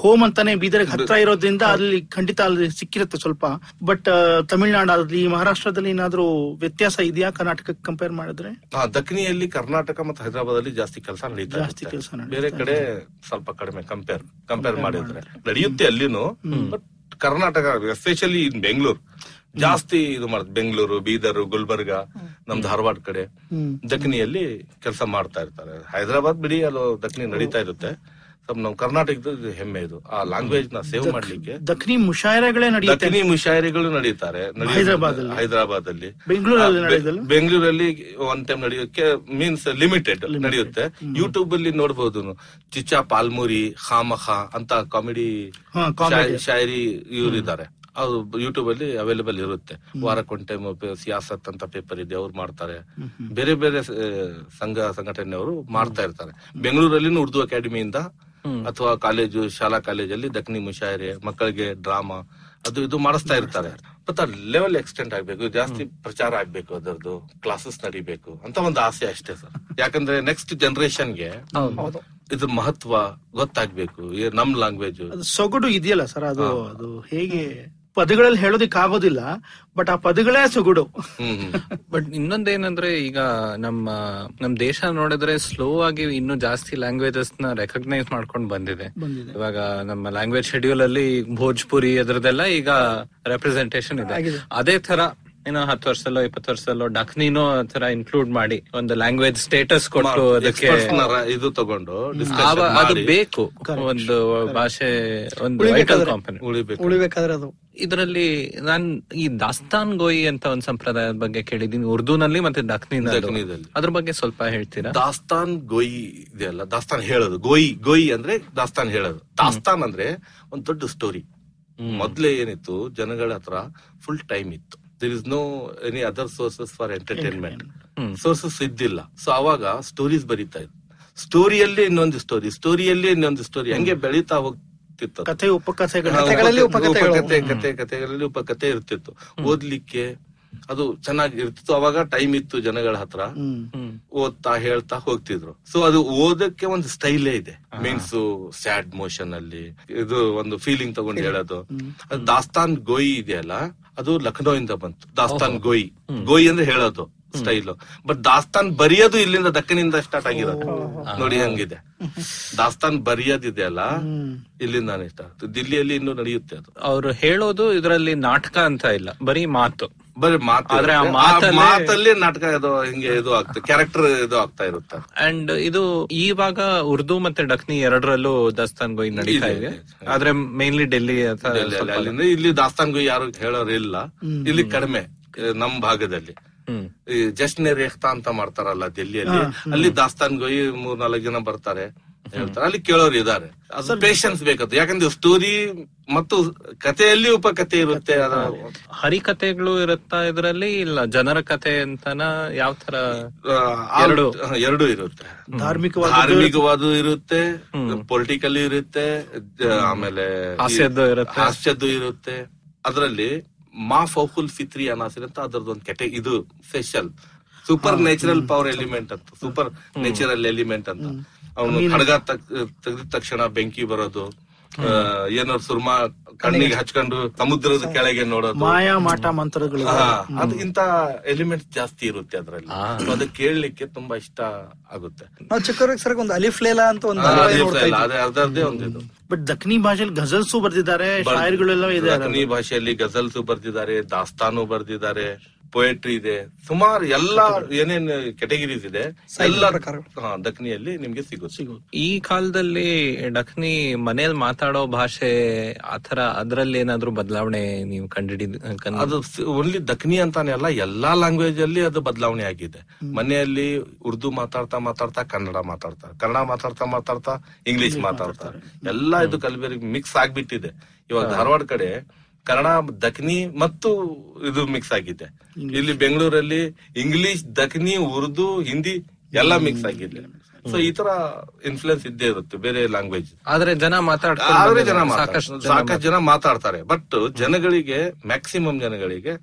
ಹೋಮ್ ಅಂತಾನೆ ಬೀದರ್ ಹತ್ರ ಇರೋದ್ರಿಂದ ಅಲ್ಲಿ ಖಂಡಿತ ಅಲ್ಲಿ ಸಿಕ್ಕಿರುತ್ತೆ ಸ್ವಲ್ಪ. ಬಟ್ ತಮಿಳುನಾಡಲ್ಲಿ ಮಹಾರಾಷ್ಟ್ರದಲ್ಲಿ ಏನಾದ್ರೂ ವ್ಯತ್ಯಾಸ ಇದೆಯಾ ಕರ್ನಾಟಕಕ್ಕೆ ಕಂಪೇರ್ ಮಾಡಿದ್ರೆ? ದಕ್ಕನಿಯಲ್ಲಿ ದಕ್ಷಿಣಿಯಲ್ಲಿ ಕರ್ನಾಟಕ ಮತ್ತು ಹೈದರಾಬಾದ್ ಅಲ್ಲಿ ಜಾಸ್ತಿ ಕೆಲಸ ನಡೀತಾ ಜಾಸ್ತಿ ಕೆಲಸ ಬೇರೆ ಕಡೆ ಸ್ವಲ್ಪ ಕಡಿಮೆ ಕಂಪೇರ್ ಕಂಪೇರ್ ಮಾಡಿದ್ರೆ. ನಡೆಯುತ್ತೆ ಅಲ್ಲಿನೂ but Karnataka especially in Bengaluru ಜಾಸ್ತಿ ಇದು ಮಾಡ್ತಾರೆ. ಬೆಂಗಳೂರು ಬೀದರ್ ಗುಲ್ಬರ್ಗ ನಮ್ ಧಾರವಾಡ ಕಡೆ. ದಕ್ಷಿಣಿಯಲ್ಲಿ ಕೆಲಸ ಮಾಡ್ತಾ ಇರ್ತಾರೆ. ಹೈದರಾಬಾದ್ ಬಿಡಿ ಅಲ್ಲೋ ದಕ್ಷಿಣ ನಡೀತಾ ಇರುತ್ತೆ. ನಮ್ ಕರ್ನಾಟಕದ ಹೆಮ್ಮೆ ಇದು. ಆ ಲ್ಯಾಂಗ್ವೇಜ್ನ ಸೇವ್ ಮಾಡ್ಲಿಕ್ಕೆ. ದಕ್ಷಿಣಿ ಮುಷಾಯರೆಗಳೇ ದಕ್ಷಿಣಿ ಮುಷಾಯರೆಗಳು ನಡೀತಾರೆ. ಹೈದರಾಬಾದ್ ಅಲ್ಲಿ ಬೆಂಗಳೂರಲ್ಲಿ ಒನ್ ಟೈಮ್ ನಡೆಯೋಕೆ ಮೀನ್ಸ್ ಲಿಮಿಟೆಡ್ ನಡೆಯುತ್ತೆ. ಯೂಟ್ಯೂಬ್ ಅಲ್ಲಿ ನೋಡಬಹುದು ಚಿಚ್ಚಾ ಪಾಲ್ಮುರಿ ಖಾಮಖಾ ಅಂತ ಕಾಮಿಡಿ. ಶಾಯರಿ ಇವ್ರಿದ್ದಾರೆ. ಅದು ಯೂಟ್ಯೂಬ್ ಅಲ್ಲಿ ಅವೈಲೇಬಲ್ ಇರುತ್ತೆ. ವಾರಕ್ಕೊಂದು ಟೈಮ್ ಸಿಯಾಸತ್ ಅಂತ ಪೇಪರ್ ಇದೆ ಅವ್ರು ಮಾಡ್ತಾರೆ. ಬೇರೆ ಬೇರೆ ಸಂಘ ಸಂಘಟನೆಯವರು ಮಾಡ್ತಾ ಇರ್ತಾರೆ. ಬೆಂಗಳೂರಲ್ಲಿ ಉರ್ದು ಅಕಾಡೆಮಿಯಿಂದ ಅಥವಾ ಕಾಲೇಜು ಶಾಲಾ ಕಾಲೇಜಲ್ಲಿ ದಕ್ಷಿಣ ಮುಷಾಯರೆ ಮಕ್ಕಳಿಗೆ ಡ್ರಾಮಾ ಅದು ಇದು ಮಾಡಿಸ್ತಾ ಇರ್ತಾರೆ. ಬಟ್ ಆ ಲೆವೆಲ್ ಎಕ್ಸ್ಟೆಂಡ್ ಆಗ್ಬೇಕು ಜಾಸ್ತಿ ಪ್ರಚಾರ ಆಗ್ಬೇಕು ಅದರದ್ದು ಕ್ಲಾಸಸ್ ನಡಿಬೇಕು ಅಂತ ಒಂದು ಆಸೆ ಅಷ್ಟೇ ಸರ್. ಯಾಕಂದ್ರೆ ನೆಕ್ಸ್ಟ್ ಜನರೇಷನ್ಗೆ ಹೌದು. ಇದ್ರ ಮಹತ್ವ ಗೊತ್ತಾಗ್ಬೇಕು ಈ ನಮ್ ಲ್ಯಾಂಗ್ವೇಜ್ ಅದು ಸೊಗಡು ಇದೆಯಲ್ಲ ಸರ್ ಅದು ಅದು ಹೇಗೆ ಪದಗಳಲ್ಲಿ ಹೇಳೋದಿಕ್ ಆಗೋದಿಲ್ಲ ಬಟ್ ಆ ಪದಗಳೇ ಸುಗುಡು. ಬಟ್ ಇನ್ನೊಂದೇನಂದ್ರೆ ಈಗ ನಮ್ಮ ನಮ್ ದೇಶ ನೋಡಿದ್ರೆ ಸ್ಲೋ ಆಗಿ ಇನ್ನು ಜಾಸ್ತಿ ಲ್ಯಾಂಗ್ವೇಜಸ್ನ ರೆಕಗ್ನೈಸ್ ಮಾಡ್ಕೊಂಡು ಬಂದಿದೆ. ಇವಾಗ ನಮ್ಮ ಲ್ಯಾಂಗ್ವೇಜ್ ಶೆಡ್ಯೂಲ್ ಅಲ್ಲಿ ಭೋಜ್ಪುರಿ ಅದರದೆಲ್ಲ ಈಗ ರೆಪ್ರೆಸೆಂಟೇಶನ್ ಇದೆ. ಅದೇ ತರ ಏನೋ ಹತ್ತು ವರ್ಷದಲ್ಲೋ ಇಪ್ಪತ್ತು ವರ್ಷದಲ್ಲೋ ಡಕ್ನಿನೋ ಆ ತರ ಇನ್ಕ್ಲೂಡ್ ಮಾಡಿ ಒಂದು ಲ್ಯಾಂಗ್ವೇಜ್ ಸ್ಟೇಟಸ್ ಕೊಟ್ಟು ಅದಕ್ಕೆ ಇದು ತಗೊಂಡು ಅದು ಬೇಕು. ಒಂದು ಭಾಷೆ ಒಂದು ವೈಟಲ್ ಉಳಿಬೇಕಾದ್ರೆ. ಕಾಂಪನಿ ಉಳಿಬೇಕು. ಉಳಿಬೇಕಾದ್ರೆ ಅದು. ಇದರಲ್ಲಿ ನಾನ್ ಈ ದಾಸ್ತಾನ್ ಗೋಯಿ ಅಂತ ಒಂದ್ ಸಂಪ್ರದಾಯದ ಬಗ್ಗೆ ಕೇಳಿದೀನಿ ಉರ್ದುನಲ್ಲಿ ಮತ್ತೆ ದಖ್ನಿನಲ್ಲಿ. ಅದ್ರ ಬಗ್ಗೆ ಸ್ವಲ್ಪ ಹೇಳ್ತೀರಾ? ದಾಸ್ತಾನ್ ಗೋಯಿ ಇದೆಯಲ್ಲ ದಾಸ್ತಾನ್ ಹೇಳೋದು. ಗೋಯಿ ಗೋಯಿ ಅಂದ್ರೆ ದಾಸ್ತಾನ್ ಹೇಳೋದು. ದಾಸ್ತಾನ್ ಅಂದ್ರೆ ಒಂದ್ ದೊಡ್ಡ ಸ್ಟೋರಿ ಮೊದ್ಲೇ ಏನಿತ್ತು ಜನಗಳ ಹತ್ರ ಫುಲ್ ಟೈಮ್ ಇತ್ತು. There is no any other sources for entertainment sources ಇದ್ದಿಲ್ಲ. ಸೊ ಅವಾಗ ಸ್ಟೋರೀಸ್ ಬರೀತಾ ಇದ್ರು. ಸ್ಟೋರಿಯಲ್ಲಿ ಇನ್ನೊಂದು ಸ್ಟೋರಿ ಸ್ಟೋರಿಯಲ್ಲಿ ಇನ್ನೊಂದು ಸ್ಟೋರಿ ಹಂಗೆ ಬೆಳೀತಾ ಹೋಗ್ತಿತ್ತು ಅದು. ಕಥೆ ಉಪಕಥೆಗಳಲ್ಲಿ ಉಪಕಥೆ- ಉಪಕಥೆಗಳು. ಕಥೆ ಕಥೆಗಳಲ್ಲಿ ಉಪಕಥೆ ಇರ್ತಿತ್ತು. ಓದ್ಲಿಕ್ಕೆ ಅದು ಚೆನ್ನಾಗಿ ಇರ್ತಿತ್ತು. ಅವಾಗ ಟೈಮ್ ಇತ್ತು ಜನಗಳ ಹತ್ರ. ಓದ್ತಾ ಹೇಳ್ತಾ ಹೋಗ್ತಿದ್ರು. ಸೊ ಅದು ಓದಕ್ಕೆ ಒಂದು ಸ್ಟೈಲೇ ಇದೆ. ಮೀನ್ಸ್ ಸ್ಯಾಡ್ ಮೋಷನ್ ಅಲ್ಲಿ ಇದು ಒಂದು ಫೀಲಿಂಗ್ ತಗೊಂಡು ಹೇಳೋದು. ಅದು ದಾಸ್ತಾನ್ ಗೋಯಿ ಇದೆಯಲ್ಲ ಅದು ಲಖನೌ ಇಂದ ಬಂತು. ದಾಸ್ತಾನ್ ಗೋಯಿ. ಗೋಯಿ ಅಂದ್ರೆ ಹೇಳೋದು. ಸ್ಟೈಲ್. ಬಟ್ ದಾಸ್ತಾನ್ ಬರೆಯೋದು ಇಲ್ಲಿಂದ ದಕ್ಕನಿಂದ ಸ್ಟಾರ್ಟ್ ಆಗಿರೋದು. ನೋಡಿ ಹಂಗಿದೆ. ದಾಸ್ತಾನ್ ಬರೆಯೋದಿದೆಯಲ್ಲ ಇಲ್ಲಿಂದಾನೆ ಸ್ಟಾರ್ಟ್ ದಿಲ್ಲಿಯಲ್ಲಿ ಇನ್ನೂ ನಡೆಯುತ್ತೆ ಅದು. ಅವ್ರು ಹೇಳೋದು ಇದರಲ್ಲಿ ನಾಟಕ ಅಂತ ಇಲ್ಲ ಬರೀ ಮಾತು. ಬರೀ ಮಾತು ಆದ್ರೆ ಆ. ಮಾತಲ್ಲೇ- ನಾಟಕ ಇದು ಹಿಂಗೆ ಇದು ಆಗ್ತದೆ ಕ್ಯಾರೆಕ್ಟರ್ ಇದು ಆಗ್ತಾ ಇರುತ್ತೆ ಅಂಡ್ ಇದು ಇವಾಗ ಉರ್ದು ಮತ್ತೆ ಡಕ್ನಿ ಎರಡರಲ್ಲೂ ದಾಸ್ತಾನ್ ಗೋಯಿ ನಡೀತಾ ಇದೆ. ಆದ್ರೆ ಮೇನ್ಲಿ ಡೆಲ್ಲಿ ಇಲ್ಲಿ ದಾಸ್ತಾನ್ ಸ್ವಲ್ಪ- ಅಲ್ಲಿಂದ ಇಲ್ಲಿ ದಾಸ್ತಾನ್ಗೂ ಯಾರು ಹೇಳೋರು ಇಲ್ಲ. ಇಲ್ಲಿ ಕಡಿಮೆ ನಮ್ ಭಾಗದಲ್ಲಿ. ಈ ಜಶ್ನೆ ರೇಖ್ತಾ ಅಂತ ಮಾಡ್ತಾರಲ್ಲ ದಿಲ್ಲಿಯಲ್ಲಿ ಅಲ್ಲಿ ದಾಸ್ತಾನ್ ಗೋಯಿ ಮೂರ್ ನಾಲ್ಕು ಜನ ಬರ್ತಾರೆ ಹೇಳ್ತಾರೆ. ಅಲ್ಲಿ ಕೇಳೋರು ಇದಾರೆ ಅದು ಪೇಶನ್ಸ್ ಬೇಕದು ಯಾಕಂದ್ರೆ ಸ್ಟೋರಿ ಮತ್ತು ಕಥೆಯಲ್ಲಿ ಉಪಕಥೆ ಇರುತ್ತೆ. ಹರಿ ಹರಿಕಥೆಗಳು ಇರುತ್ತಾ ಇದರಲ್ಲಿ? ಇಲ್ಲ ಜನರ ಕಥೆ ಅಂತನ ಯಾವ ತರ ಎರಡು. ಎರಡು ಇರುತ್ತೆ. ಧಾರ್ಮಿಕವಾದ ಧಾರ್ಮಿಕವಾದ ಇರುತ್ತೆ ಪೊಲಿಟಿಕಲ್ ಇರುತ್ತೆ ಆಮೇಲೆ ಹಾಸ್ಯದ್ದು ಇರುತ್ತೆ. ಹಾಸ್ಯದ್ದು ಇರುತ್ತೆ. ಅದರಲ್ಲಿ ಮಾ ಫೌಫುಲ್ ಫಿತ್ರಿ ಅನಾಸಿರ್ ಅಂತ ಅದ್ರದ್ದು ಒಂದು ಕೆಟೆ ಇದು special supernatural power element ಅಂತ. ಸೂಪರ್ ನ್ಯಾಚುರಲ್ ಎಲಿಮೆಂಟ್ ಅಂತ. ಅವನು ಹಡಗ ತೆಗೆದ ತಕ್ಷಣ ಬೆಂಕಿ ಬರೋದು. ಆ, ಏನಾದ್ರು ಸುರ್ಮಾ ಕಣ್ಣಿಗೆ ಹಚ್ಕೊಂಡು ಸಮುದ್ರದ ಕೆಳಗೆ ನೋಡೋದು. ಮಾಯಾ ಮಾಟ ಮಂತ್ರಗಳು ಅದು ಇಂತ ಎಲಿಮೆಂಟ್ಸ್ ಜಾಸ್ತಿ ಇರುತ್ತೆ ಅದ್ರಲ್ಲಿ. ಅದು ಕೇಳಲಿಕ್ಕೆ ತುಂಬಾ ಇಷ್ಟ ಆಗುತ್ತೆ. ನಾವು ಚಿಕ್ಕವ್ರಿಗೆ ಸರ್ ಒಂದು ಅಲಿಫ್ ಲೇಲಾ ಅಂತ ಒಂದು ಅದೇ ನೋಡ್ತಾ ಇಲ್ಲ, ಇದ್ವಿ. ಅದೇ ಅದರದ್ದೇ ಒಂದು ಇದು. ಬಟ್ ದಕ್ಷಿಣಿ ಭಾಷೆಯಲ್ಲಿ ಗಜಲ್ಸು ಬರ್ದಿದ್ದಾರೆ ಶಾಯರ್ಗಳೆಲ್ಲ ಇದೆ ದಕ್ಷಿಣಿ ಭಾಷೆಯಲ್ಲಿ ಗಜಲ್ಸು ಬರ್ದಿದ್ದಾರೆ ದಾಸ್ತಾನು ಬರ್ದಿದ್ದಾರೆ. ಪೊಯೆಟ್ರಿ ಇದೆ. ಸುಮಾರು ಎಲ್ಲಾ ಏನೇನ್ ಕೆಟಗರೀಸ್ ಇದೆ ಎಲ್ಲ ಹಾ, ದಖನಿಯಲ್ಲಿ ನಿಮ್ಗೆ ಸಿಗುತ್ತೆ ಈ ಕಾಲದಲ್ಲಿ ಡಕ್ನಿ ಮನೇಲಿ ಮಾತಾಡೋ ಭಾಷೆ ಆತರ ಅದ್ರಲ್ಲಿ ಏನಾದ್ರೂ ಬದಲಾವಣೆ ನೀವು ಕಂಡಿಡಿದ್ ಅದು ಓನ್ಲಿ ದಕ್ನಿ ಅಂತಾನೆ ಅಲ್ಲ ಎಲ್ಲಾ ಲ್ಯಾಂಗ್ವೇಜ್ ಅಲ್ಲಿ ಅದು ಬದಲಾವಣೆ ಆಗಿದೆ. ಮನೆಯಲ್ಲಿ ಉರ್ದು ಮಾತಾಡ್ತಾ ಮಾತಾಡ್ತಾ ಕನ್ನಡ ಮಾತಾಡ್ತಾರೆ. ಕನ್ನಡ ಮಾತಾಡ್ತಾ ಮಾತಾಡ್ತಾ ಇಂಗ್ಲಿಷ್ ಮಾತಾಡ್ತಾರೆ. ಎಲ್ಲಾ ಇದು ಕಲಬೆರಗಿ ಮಿಕ್ಸ್ ಆಗ್ಬಿಟ್ಟಿದೆ. ಇವಾಗ ಧಾರವಾಡ ಕಡೆ ಕನ್ನಡ ದಖನಿ ಮತ್ತು ಇದು ಮಿಕ್ಸ್ ಆಗಿದೆ ಇಲ್ಲಿ ಬೆಂಗಳೂರಲ್ಲಿ ಇಂಗ್ಲಿಷ್ ದಖನಿ ಉರ್ದು ಹಿಂದಿ ಎಲ್ಲ ಮಿಕ್ಸ್ ಆಗಿದೆ ಸೊ ಈ ತರ ಇನ್ಫ್ಲುಯೆನ್ಸ್ ಇದ್ದೇ ಇರುತ್ತೆ ಬೇರೆ ಲ್ಯಾಂಗ್ವೇಜ್ ಆದ್ರೆ ಜನ ಮಾತಾಡ್ತಾರೆ. ಸಾಕಷ್ಟು ಜನ ಮಾತಾಡ್ತಾರೆ. ಬಟ್ ಜನಗಳಿಗೆ ಮ್ಯಾಕ್ಸಿಮಮ್ ಜನಗಳಿಗೆ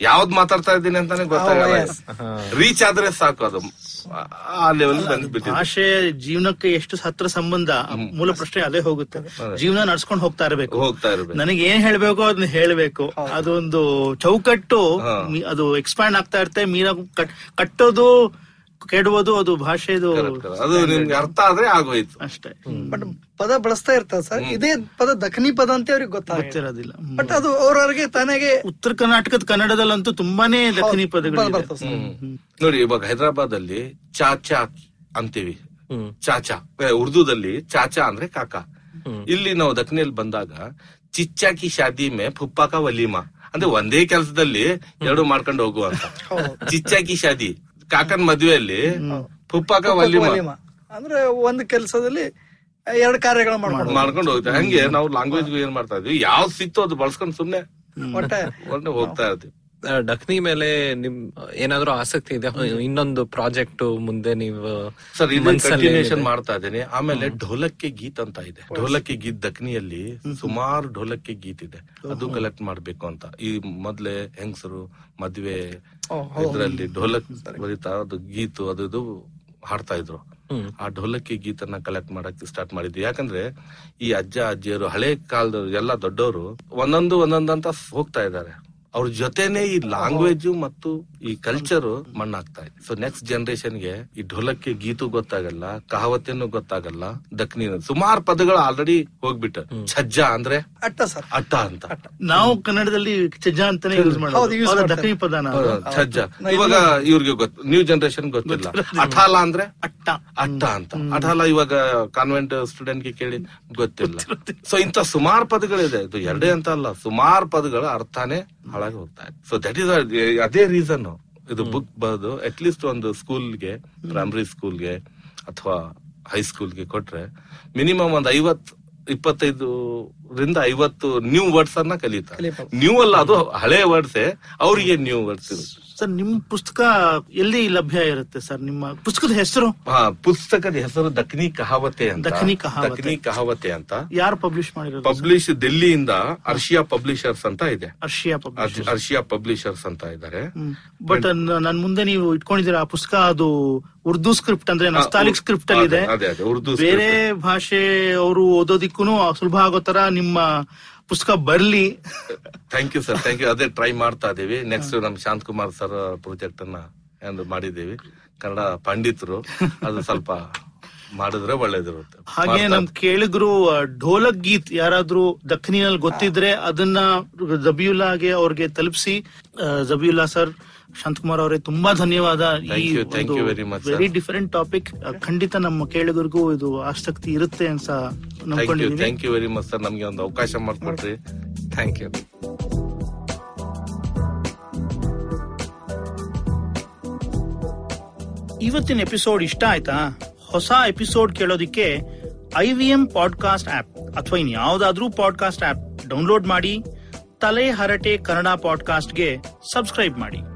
ಯಾವ್ದ್ ಮಾತಾಡ್ತಾ ಇದ್ದೀನಿ ಅಂತಾನೆ ಗೊತ್ತಾಗಲ್ಲ ರೀಚ್ ಆದ್ರೆ ಸಾಕು ಅದು. ಆ- ಲೆವೆಲ್ ಭಾಷೆ ಜೀವನಕ್ಕೆ ಎಷ್ಟು ಹತ್ರ ಸಂಬಂಧ ಮೂಲ ಪ್ರಶ್ನೆ ಅದೇ ಹೋಗುತ್ತೆ. ಜೀವನ ನಡ್ಸ್ಕೊಂಡು ಹೋಗ್ತಾ ಇರ್ಬೇಕು. ಹೋಗ್ತಾ ಇರ್ಬೇಕು. ನನಗೆ ಏನ್ ಹೇಳ್ಬೇಕು ಅದನ್ನ ಹೇಳ್ಬೇಕು. ಅದೊಂದು ಚೌಕಟ್ಟು ಅದು ಎಕ್ಸ್ಪ್ಯಾಂಡ್ ಆಗ್ತಾ ಇರುತ್ತೆ. ಮೀನ ಕಟ್- ಕಟ್ಟೋದು ಕೆಡುವುದು ಅದು ಭಾಷೆದು ಅದು ನಿಮ್ಗೆ ಅರ್ಥ ಆದ್ರೆ ಆಗೋಯ್ತು. ಅಷ್ಟೇ. ಬಟ್ ಪದ ಬಳಸ್ತಾ ಇರ್ತಾರೆ ಸರ್. ಇದೇ ಪದ ದಖನಿ ಪದ ಅಂತ ಅವ್ರಿಗೆ ಗೊತ್ತಾಗ್ತಿರೋದಿಲ್ಲ ಬಟ್ ಅದು ಅವ್ರವ್ರಿಗೆ ತನಗೆ ಉತ್ತರ ಕರ್ನಾಟಕದ ಕನ್ನಡದಲ್ಲಂತೂ ತುಂಬಾನೇ ದಖನಿ ಪದಗಳು ನೋಡಿ ಇವಾಗ ಹೈದರಾಬಾದ್ ಅಲ್ಲಿ ಚಾಚಾ ಅಂತೀವಿ. ಚಾಚಾ ಉರ್ದುದಲ್ಲಿ ಚಾಚಾ ಅಂದ್ರೆ ಕಾಕಾ. ಇಲ್ಲಿ ನಾವು ದಕ್ಷಿಣಲ್ಲಿ ಬಂದಾಗ ಚಿಚ್ಚಾಕಿ ಶಾದಿ ಮೇ ಪುಪ್ಪಾಕ ವಲೀಮಾ. ಅಂದ್ರೆ ಒಂದೇ ಕೆಲಸದಲ್ಲಿ ಎರಡು ಮಾಡ್ಕೊಂಡು ಹೋಗುವಂತ ಚಿಚ್ಚಾಕಿ ಶಾದಿ. ಕಾಕನ್ ಮದುವೆಯಲ್ಲಿ ಪುಪ್ಪಾಕ ವಲಿಮ. ಅಂದ್ರೆ ಒಂದು ಕೆಲಸದಲ್ಲಿ ಎರಡು ಕಾರ್ಯಗಳು ಮಾಡ್ಕೊಂಡು ಮಾಡ್ಕೊಂಡು ಹೋಗ್ತಾರೆ. ಹಂಗೆ ನಾವು ಲ್ಯಾಂಗ್ವೇಜ್ ಏನ್ ಮಾಡ್ತಾ ಇದ್ವಿ? ಯಾವ್ದು ಸಿಕ್ತು ಅದು ಬಳಸ್ಕೊಂಡು ಸುಮ್ನೆ ಒಟ್ಟೆ ಹೋಗ್ತಾ ಇರ್ತೀವಿ ಡಕ್ನಿ ಮೇಲೆ ನಿಮ್ ಏನಾದ್ರೂ ಆಸಕ್ತಿ ಇದೆ? ಇನ್ನೊಂದು ಪ್ರಾಜೆಕ್ಟ್ ಮುಂದೆ ನೀವು ಸರ್ ಕಂಟಿನ್ಯೂಷನ್ ಮಾಡ್ತಾ ಇದ್ದೀನಿ. ಆಮೇಲೆ ಢೋಲಕ್ಕೆ ಗೀತ್ ಅಂತ ಇದೆ. ಢೋಲಕ್ಕೆ ಗೀತ್ ದಕ್ನಿಯಲ್ಲಿ ಸುಮಾರು ಢೋಲಕ್ಕೆ ಗೀತ್ ಇದೆ. ಅದು ಕಲೆಕ್ಟ್ ಮಾಡ್ಬೇಕು ಅಂತ. ಈ ಮೊದ್ಲೇ ಹೆಂಗಸರು ಮದ್ವೆ. ಇದ್ರಲ್ಲಿ ಢೋಲಕ್ ಬರೀತಾ ಅದು ಗೀತು ಅದು ಇದು ಹಾಡ್ತಾ ಇದ್ರು. ಆ ಢೋಲಕ್ಕಿ ಗೀತನ್ನ ಕಲೆಕ್ಟ್ ಮಾಡಕ್ ಸ್ಟಾರ್ಟ್ ಮಾಡಿದ್ವಿ. ಯಾಕಂದ್ರೆ ಈ ಅಜ್ಜ ಅಜ್ಜಿಯರು ಹಳೆ ಕಾಲದವ್ರು ಎಲ್ಲ ದೊಡ್ಡವರು ಒಂದೊಂದು ಒಂದೊಂದಂತ ಅಂತ ಹೋಗ್ತಾ ಇದ್ದಾರೆ. ಅವ್ರ ಜೊತೆನೆ ಈ ಲ್ಯಾಂಗ್ವೇಜ್ ಮತ್ತು ಈ ಕಲ್ಚರ್ ಮಣ್ಣಾಗ್ತಾ ಇದೆ. ಸೊ ನೆಕ್ಸ್ಟ್ ಜನರೇಷನ್ಗೆ ಈ ಢೋಲಕ್ಕೆ ಗೀತು ಗೊತ್ತಾಗಲ್ಲ ಕಹಾವತಿನೂ ಗೊತ್ತಾಗಲ್ಲ ದಕ್ನಿ ಸುಮಾರು ಪದಗಳು ಆಲ್ರೆಡಿ ಹೋಗ್ಬಿಟ್ಟ. ಛಜ್ಜ ಅಂದ್ರೆ ಅಟ್ಟ ಸರ್. ಅಟ್ಟ ಅಂತ. ನಾವು ಕನ್ನಡದಲ್ಲಿ ಛಜ್ಜ ಅಂತಾನೆ ಯೂಸ್ ಮಾಡೋದು. ದಕ್ಷಿಣ ಪದನ ಛಜ್ಜ. ಇವಾಗ ಇವ್ರಿಗೆ ಗೊತ್ತು ನ್ಯೂ ಜನರೇಷನ್ ಗೊತ್ತಿಲ್ಲ. ಅಠಾಲ ಅಂದ್ರೆ ಅಟ್ಟ. ಅಟ್ಟ ಅಂತ. ಅಠಾಲ ಇವಾಗ ಕಾನ್ವೆಂಟ್ ಸ್ಟೂಡೆಂಟ್ಗೆ ಕೇಳಿ ಗೊತ್ತಿಲ್ಲ. ಸೊ ಇಂತ ಸುಮಾರು ಪದಗಳಿದೆ. ಇದು ಎರಡೇ ಅಂತ ಅಲ್ಲ. ಸುಮಾರು ಪದಗಳ ಅರ್ಥನೇ ಹೋಗ್ತಾ ಇದೆ ಸೊ ದಟ್ ಇಸ್ ಅದೇ ರೀಸನ್ ಇದು ಬುಕ್ ಬರೆದು ಅಟ್ ಲೀಸ್ಟ್ ಒಂದು ಸ್ಕೂಲ್ಗೆ ಪ್ರೈಮರಿ ಸ್ಕೂಲ್ಗೆ ಅಥವಾ ಹೈಸ್ಕೂಲ್ಗೆ ಕೊಟ್ರೆ ಮಿನಿಮಮ್ ಒಂದ್ ಐವತ್ ಇಪ್ಪತ್ತೈದು ರಿಂದ ಐವತ್ತು ನ್ಯೂ ವರ್ಡ್ಸ್ ಅನ್ನ ಕಲಿತಾರೆ. ನ್ಯೂ ಅಲ್ಲ ಅದು ಹಳೆ ವರ್ಡ್ಸೇ ಅವರಿಗೆ ನ್ಯೂ ವರ್ಡ್ಸ್ ಇರುತ್ತೆ. ಸರ್ ನಿಮ್ ಪುಸ್ತಕ ಎಲ್ಲಿ ಲಭ್ಯ ಇರುತ್ತೆ ಸರ್? ನಿಮ್ಮ ಪುಸ್ತಕದ ಹೆಸರು? ಪುಸ್ತಕದ ಹೆಸರು ದಕ್ಷಿಣಿ ಕಹಾವತೆ ಅಂತ. ದಖ್ನಿ ಕಹಾವತೆ. ಅಂತ. ಯಾರು ಪಬ್ಲಿಷ್ ಮಾಡಿರೋ ಪಬ್ಲಿಷ್ ದಿಲ್ಲಿಯಿಂದ ಅರ್ಷಿಯಾ ಪಬ್ಲಿಷರ್ಸ್ ಅಂತ ಇದೆ. ಅರ್ಷಿಯಾ ಅರ್ಷಿಯಾ ಪಬ್ಲಿಷರ್ಸ್ ಅಂತ ಇದ್ದಾರೆ. ಬಟ್ ನನ್ ಮುಂದೆ ನೀವು ಇಟ್ಕೊಂಡಿದ್ದೀರಾ ಆ ಪುಸ್ತಕ? ಅದು ಉರ್ದು ಸ್ಕ್ರಿಪ್ಟ್ ಅಂದ್ರೆ ನಸ್ತಾಲಿಕ್ ಸ್ಕ್ರಿಪ್ಟ್ ಅಲ್ಲಿ ಇದೆ. ಅದೇ ಅದೇ ಉರ್ದು ಬೇರೆ ಭಾಷೆ ಅವರು ಓದೋದಿಕ್ಕೂ ಸುಲಭ ಆಗೋ ತರ ನಿಮ್ಮ ಪುಸ್ತಕ ಬರ್ಲಿ. Thank you sir thank you ಅದೇ ಟ್ರೈ ಮಾಡ್ತಾ ಇದೀವಿ. ನೆಕ್ಸ್ಟ್ ನಮ್ ಶಾಂತ್ ಕುಮಾರ್ ಸರ್ ಪ್ರಾಜೆಕ್ಟ್ ಅನ್ನ ಮಾಡಿದ್ದೀವಿ ಮಾಡಿದೀವಿ. ಕನ್ನಡ ಪಂಡಿತರು. ಅದು ಸ್ವಲ್ಪ ಮಾಡಿದ್ರೆ ಒಳ್ಳೇದಿರುತ್ತೆ. ಹಾಗೆ ನಮ್ ಕೇಳಿದ್ರು ಢೋಲಕ್ ಗೀತ್ ಯಾರಾದ್ರೂ ದಕ್ಷಿಣಿನಲ್ಲಿ ಗೊತ್ತಿದ್ರೆ ಅದನ್ನ ಜಬಿಯುಲ್ಲಾಗೆ ಅವ್ರಿಗೆ ತಲುಪಿಸಿ. ಜಬಿಯುಲ್ಲಾ ಸರ್ ಶಾಂತಕುಮಾರ್ ಅವರೇ ತುಂಬಾ ಧನ್ಯವಾದ. sir. ವೆರಿ ಡಿಫರೆಂಟ್ ಟಾಪಿಕ್ ಖಂಡಿತ ನಮ್ಮ ಕೇಳಿಗರಿಗೂ ಇದು ಆಸಕ್ತಿ ಇರುತ್ತೆ ಅಂತ thank you thank you very much sir ನಮ್ಗೆ ಒಂದು ಅವಕಾಶ ಮಾಡ್ಕೊಟ್ರಿ. ಥ್ಯಾಂಕ್ ಯು ಇವತ್ತಿನ ಎಪಿಸೋಡ್ ಇಷ್ಟ ಆಯ್ತಾ? ಹೊಸ episode ಕೇಳೋದಿಕ್ಕೆ I V M podcast app ಅಥವಾ ಇನ್ ಯಾವ್ದಾದ್ರೂ ಪಾಡ್ಕಾಸ್ಟ್ ಆಪ್ ಡೌನ್ಲೋಡ್ ಮಾಡಿ ತಲೆ ಹರಟೆ ಕನ್ನಡ ಪಾಡ್ಕಾಸ್ಟ್ಗೆ ಸಬ್ಸ್ಕ್ರೈಬ್ ಮಾಡಿ.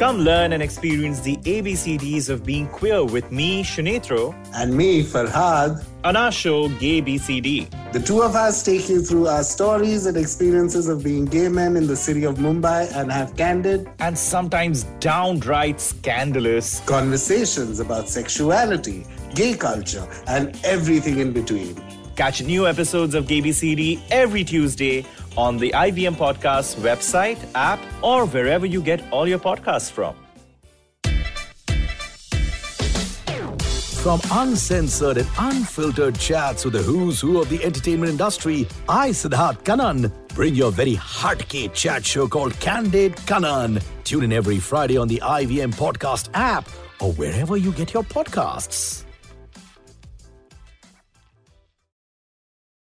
Come learn and experience the ABCDs of being queer with me, Shanetro, And me, Farhad. on our show Gay BCD. The two of us take you through our stories and experiences of being gay men in the city of Mumbai and have candid And sometimes downright scandalous. conversations about sexuality, gay culture, and everything in between. Catch new episodes of Gay BCD every Tuesday on the IVM Podcasts website, app, or wherever you get all your podcasts from. From uncensored and unfiltered chats with the who's who of the entertainment industry, I, Siddharth Kanan, bring your very hardcore chat show called Candid Kanan. Tune in every Friday on the IVM Podcast app or wherever you get your podcasts.